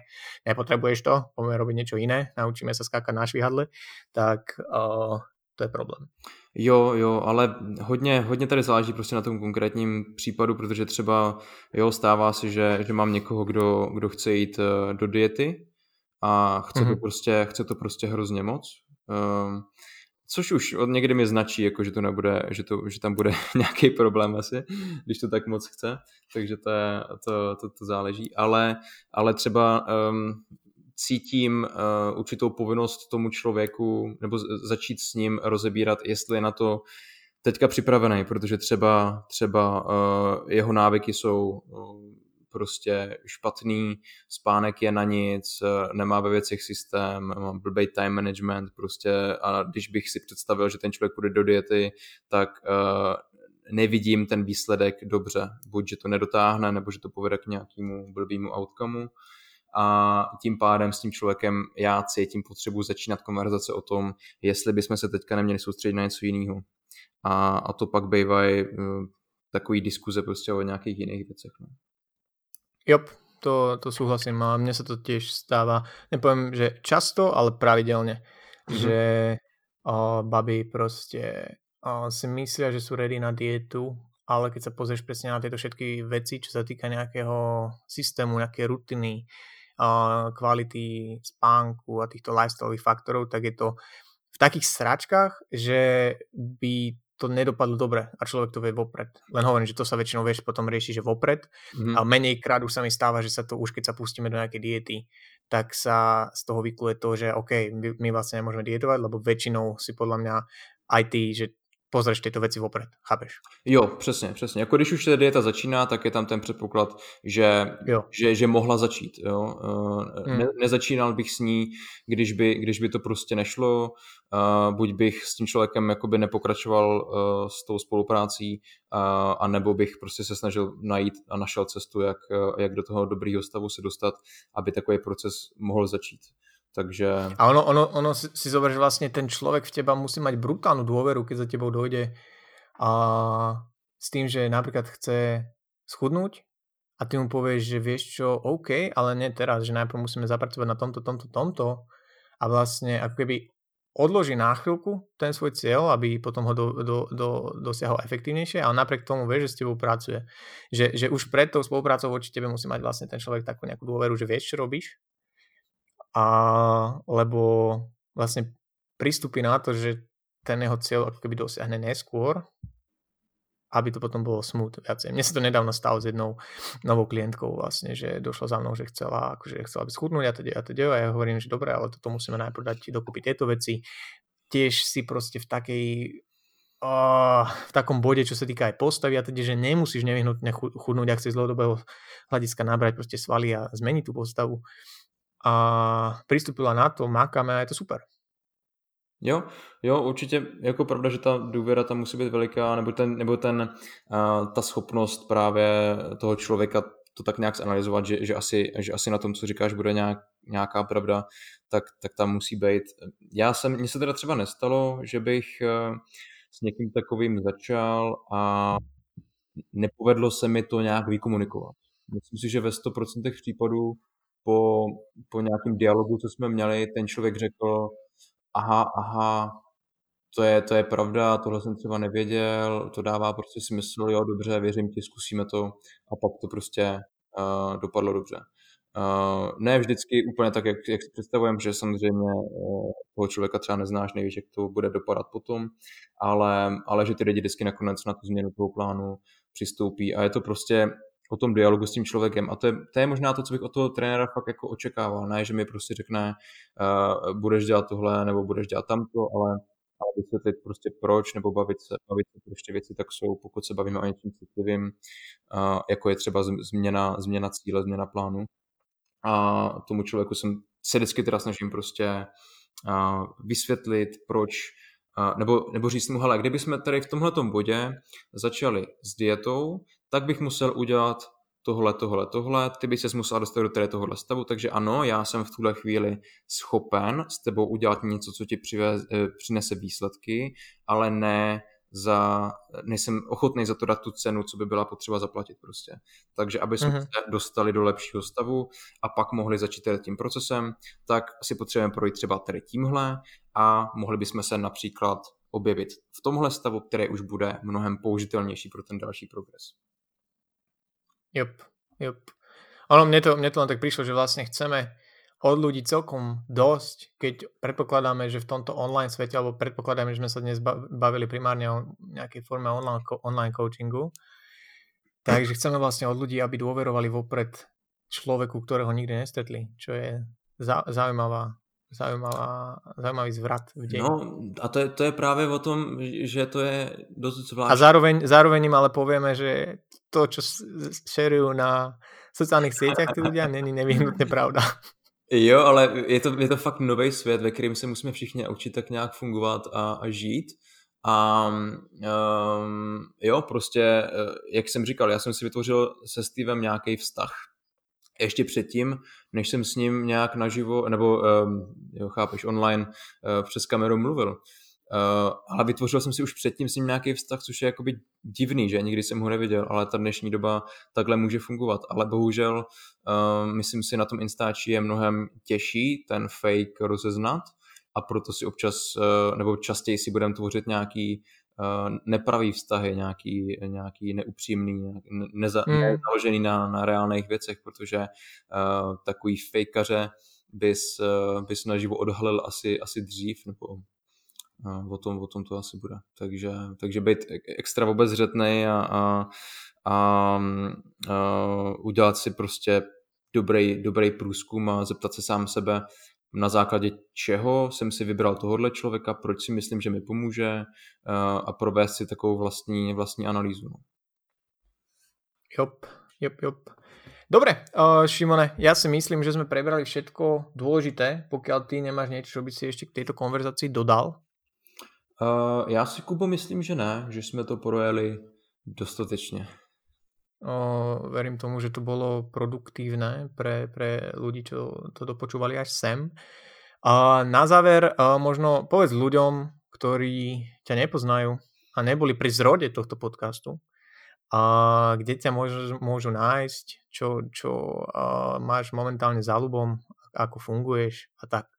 Speaker 1: nepotrebuješ to, poďme robiť niečo iné, naučíme sa skákať na švihadle, tak uh, to je problém.
Speaker 2: Jo, jo, ale hodně, hodně tady záleží prostě na tom konkrétním případu, protože třeba jo, stává se, že, že mám někoho, kdo, kdo chce jít eh, do diety a chce, mm-hmm. to, mhm. prostě, chce to prostě hrozně moc. Um, což už od někdy mi značí, jako že to nebude, že, to, že tam bude nějaký problém asi, když to tak moc chce, takže to, je, to, to, to záleží, ale, ale třeba um, cítím uh, určitou povinnost tomu člověku, nebo začít s ním rozebírat, jestli je na to teďka připravený, protože třeba, třeba uh, jeho návyky jsou uh, prostě špatný, spánek je na nic, nemá ve věcech systém, má blbý time management prostě a když bych si představil, že ten člověk půjde do diety, tak uh, nevidím ten výsledek dobře. Buď, že to nedotáhne, nebo že to povede k nějakému blbýmu outcomeu a tím pádem s tím člověkem já cítím potřebu začínat konverzace o tom, jestli bychom se teďka neměli soustředit na něco jiného. A, a to pak bývají uh, takový diskuze prostě o nějakých jiných věcech. No.
Speaker 1: Jo, to, to súhlasím a mne sa to tiež stáva, nepoviem, že často, ale pravidelne, mm-hmm. že o, baby proste o, si myslia, že sú ready na dietu, ale keď sa pozrieš presne na tieto všetky veci, čo sa týka nejakého systému, nejaké rutiny, kvality spánku a týchto lifestyle faktorov, tak je to v takých sračkách, že by to nedopadlo dobre a človek to vie vopred. Len hovorím, že to sa väčšinou vieš potom rieši, že vopred mm-hmm. a menej krát už sa mi stáva, že sa to už keď sa pustíme do nejakej diety, tak sa z toho vykluje to, že OK, my, my vlastne nemôžeme dietovať, lebo väčšinou si podľa mňa aj ty, že pozrieš tyto věci opred, chápeš?
Speaker 2: Jo, přesně, přesně. Jako když už ta dieta začíná, tak je tam ten předpoklad, že, že, že mohla začít. Jo? Eh, hmm. Ne, nezačínal bych s ní, když by, když by to prostě nešlo, uh, buď bych s tím člověkem jakoby nepokračoval uh, s tou spoluprácí, uh, anebo bych prostě se snažil najít a našel cestu, jak, jak do toho dobrýho stavu se dostat, aby takový proces mohl začít. Takže...
Speaker 1: A ono, ono, ono si, zober, že vlastne ten človek v teba musí mať brutálnu dôveru, keď za tebou dojde a s tým, že napríklad chce schudnúť a ty mu povieš, že vieš čo, OK, ale nie teraz, že najprv musíme zapracovať na tomto, tomto, tomto a vlastne ako keby odloží na chvíľku ten svoj cieľ, aby potom ho do, do, do, dosiahol efektívnejšie, ale napriek tomu vie, že s tebou pracuje. Že, že už pred tou spoluprácou voči tebe musí mať vlastne ten človek takú nejakú dôveru, že vieš, čo robíš a lebo vlastne pristúpi na to, že ten jeho cieľ ako keby dosiahne neskôr, aby to potom bolo smooth viacej. Mne sa to nedávno stalo s jednou novou klientkou vlastne, že došla za mnou, že chcela, akože chcela by schudnúť a teda a teda a ja hovorím, že dobre, ale toto musíme najprv dať dokúpiť tieto veci. Tiež si proste v takej v takom bode, čo sa týka aj postavy a teda, že nemusíš nevyhnutne chudnúť, ak chceš z dlhodobého hľadiska nabrať proste svaly a zmeniť tú postavu a přistupila na to, makáme a je to super.
Speaker 2: Jo, jo, určitě jako pravda, že ta důvěra tam musí být veliká, nebo, ten, nebo ten, uh, ta schopnost právě toho člověka to tak nějak zanalizovat, že, že, asi, že asi na tom, co říkáš, bude nějak, nějaká pravda, tak, tak tam musí být. Já jsem, mně se teda třeba nestalo, že bych uh, s někým takovým začal a nepovedlo se mi to nějak vykomunikovat. Myslím si, že ve 100% případů po, po nějakém dialogu, co jsme měli, ten člověk řekl, aha, aha, to je, to je pravda, tohle jsem třeba nevěděl, to dává prostě smysl, jo, dobře, věřím ti, zkusíme to a pak to prostě uh, dopadlo dobře. Uh, ne vždycky úplně tak, jak, jak si představujeme, že samozřejmě uh, toho člověka třeba neznáš, nevíš, jak to bude dopadat potom, ale, ale že ty lidi vždycky nakonec na tu změnu toho plánu přistoupí a je to prostě o tom dialogu s tím člověkem. A to je, to je možná to, co bych od toho trenéra fakt jako očekával, ne, že mi prostě řekne, uh, budeš dělat tohle nebo budeš dělat tamto, ale, ale vysvětlit prostě proč nebo bavit se, bavit se proč ty věci tak jsou, pokud se bavíme o něčem citlivým, uh, jako je třeba změna, změna cíle, změna plánu, a tomu člověku jsem se vždycky teda snažím prostě uh, vysvětlit, proč, nebo, nebo říct mu, hele, kdyby jsme tady v tomhletom bodě začali s dietou, tak bych musel udělat tohle, tohle, tohle, ty by se musel dostat do tady tohohle stavu, takže ano, já jsem v tuhle chvíli schopen s tebou udělat něco, co ti přivez, eh, přinese výsledky, ale ne za, nejsem ochotný za to dát tu cenu, co by byla potřeba zaplatit prostě. Takže aby jsme mm-hmm. se dostali do lepšího stavu a pak mohli začít tím procesem, tak si potřebujeme projít třeba tady tímhle a mohli bychom se například objevit v tomhle stavu, který už bude mnohem použitelnější pro ten další progres.
Speaker 1: Yep, yep. Ono, mne to, mne to len tak prišlo, že vlastne chceme od ľudí celkom dosť, keď predpokladáme, že v tomto online svete, alebo predpokladáme, že sme sa dnes bavili primárne o nejakej forme online, online coachingu, takže chceme vlastne od ľudí, aby dôverovali vopred človeku, ktorého nikdy nestretli, čo je zaujímavá zaujímavá, zaujímavý zvrat v deji.
Speaker 2: No a to je, to je právě o tom, že to je dosť zvláštne.
Speaker 1: A zároveň, zároveň im ale povieme, že to, čo šerujú na sociálnych sieťach tí ľudia, není nevyhnutne pravda.
Speaker 2: Jo, ale je to, je to fakt nový svět, ve kterém se musíme všichni učit tak nějak fungovat a, a žít. A um, jo, prostě, eh, jak jsem říkal, já jsem si vytvořil se Stevem nějaký vztah. Ještě předtím, než jsem s ním nějak naživo, nebo um, jo, chápeš, online uh, přes kameru mluvil. Uh, ale vytvořil jsem si už předtím s ním nějaký vztah, což je jakoby divný, že nikdy jsem ho neviděl, ale ta dnešní doba takhle může fungovat. Ale bohužel, uh, myslím si, na tom Instači je mnohem těžší ten fake rozeznat a proto si občas, uh, nebo častěji si budeme tvořit nějaký uh, nepravý vztahy, nějaký, nějaký neupřímný, neza, hmm. nezaložený na, na reálných věcech, protože uh, takový fejkaře bys, uh, bys naživo odhalil asi, asi dřív, nebo o tom, o tom to asi bude. Takže, takže být extra obezřetný a, a, a, a udělat si prostě dobrý, dobrý průzkum a zeptat se sám sebe, na základě čeho jsem si vybral tohohle člověka, proč si myslím, že mi pomůže a provést si takovou vlastní, vlastní analýzu. No.
Speaker 1: Jop, jop, jop. Dobre, uh, Šimone, ja si myslím, že sme prebrali všetko dôležité, pokiaľ ty nemáš niečo, čo by si ešte k tejto konverzácii dodal.
Speaker 2: Uh, já si, Kubo, myslím, že ne, že jsme to projeli dostatečně.
Speaker 1: Uh, verím tomu, že to bolo produktívne pre, pre ľudí, čo to dopočúvali až sem. A na záver uh, možno povedz ľuďom, ktorí ťa nepoznajú a neboli pri zrode tohto podcastu, a kde ťa môžu, môžu nájsť, čo, čo uh, máš momentálne záľubom, ako funguješ a tak.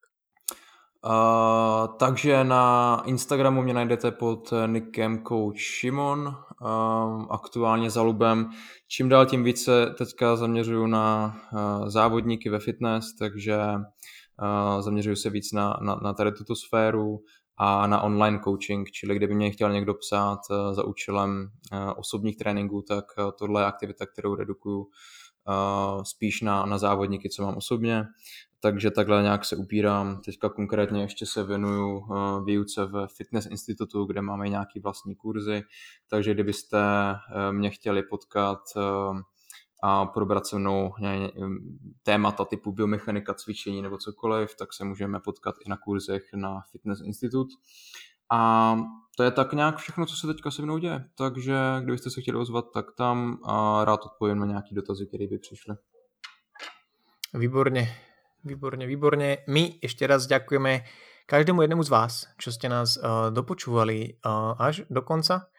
Speaker 2: Uh, takže na Instagramu mě najdete pod nickem Coach Šimon, uh, aktuálně za Lubem. Čím dál tím více teďka zaměřuju na uh, závodníky ve fitness, takže uh, zaměřuju se víc na, na, na tady tuto sféru a na online coaching, čili kdyby mě chtěl někdo psát uh, za účelem uh, osobních tréninků, tak uh, tohle je aktivita, kterou redukuju spíš na, na závodníky, co mám osobně takže takhle nějak se upírám. Teďka konkrétně ještě se věnuju uh, výuce v Fitness institutu, kde máme nějaký vlastní kurzy, takže kdybyste uh, mě chtěli potkat uh, a probrat se mnou témata typu biomechanika, cvičení nebo cokoliv, tak se můžeme potkat i na kurzech na Fitness Institut. A to je tak nějak všechno, co se teďka se mnou děje. Takže kdybyste se chtěli ozvat, tak tam a rád odpovím na nějaký dotazy, které by přišly.
Speaker 1: Výborně. Výborne, výborne. My ešte raz ďakujeme každému jednému z vás, čo ste nás uh, dopočúvali uh, až do konca.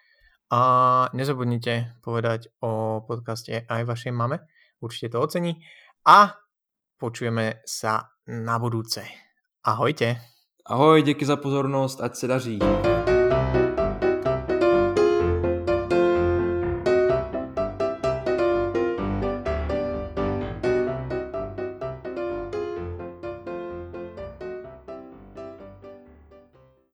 Speaker 1: A nezabudnite povedať o podcaste aj vašej mame. Určite to ocení. A počujeme sa na budúce. Ahojte.
Speaker 2: Ahoj, díky za pozornost, ať se daří.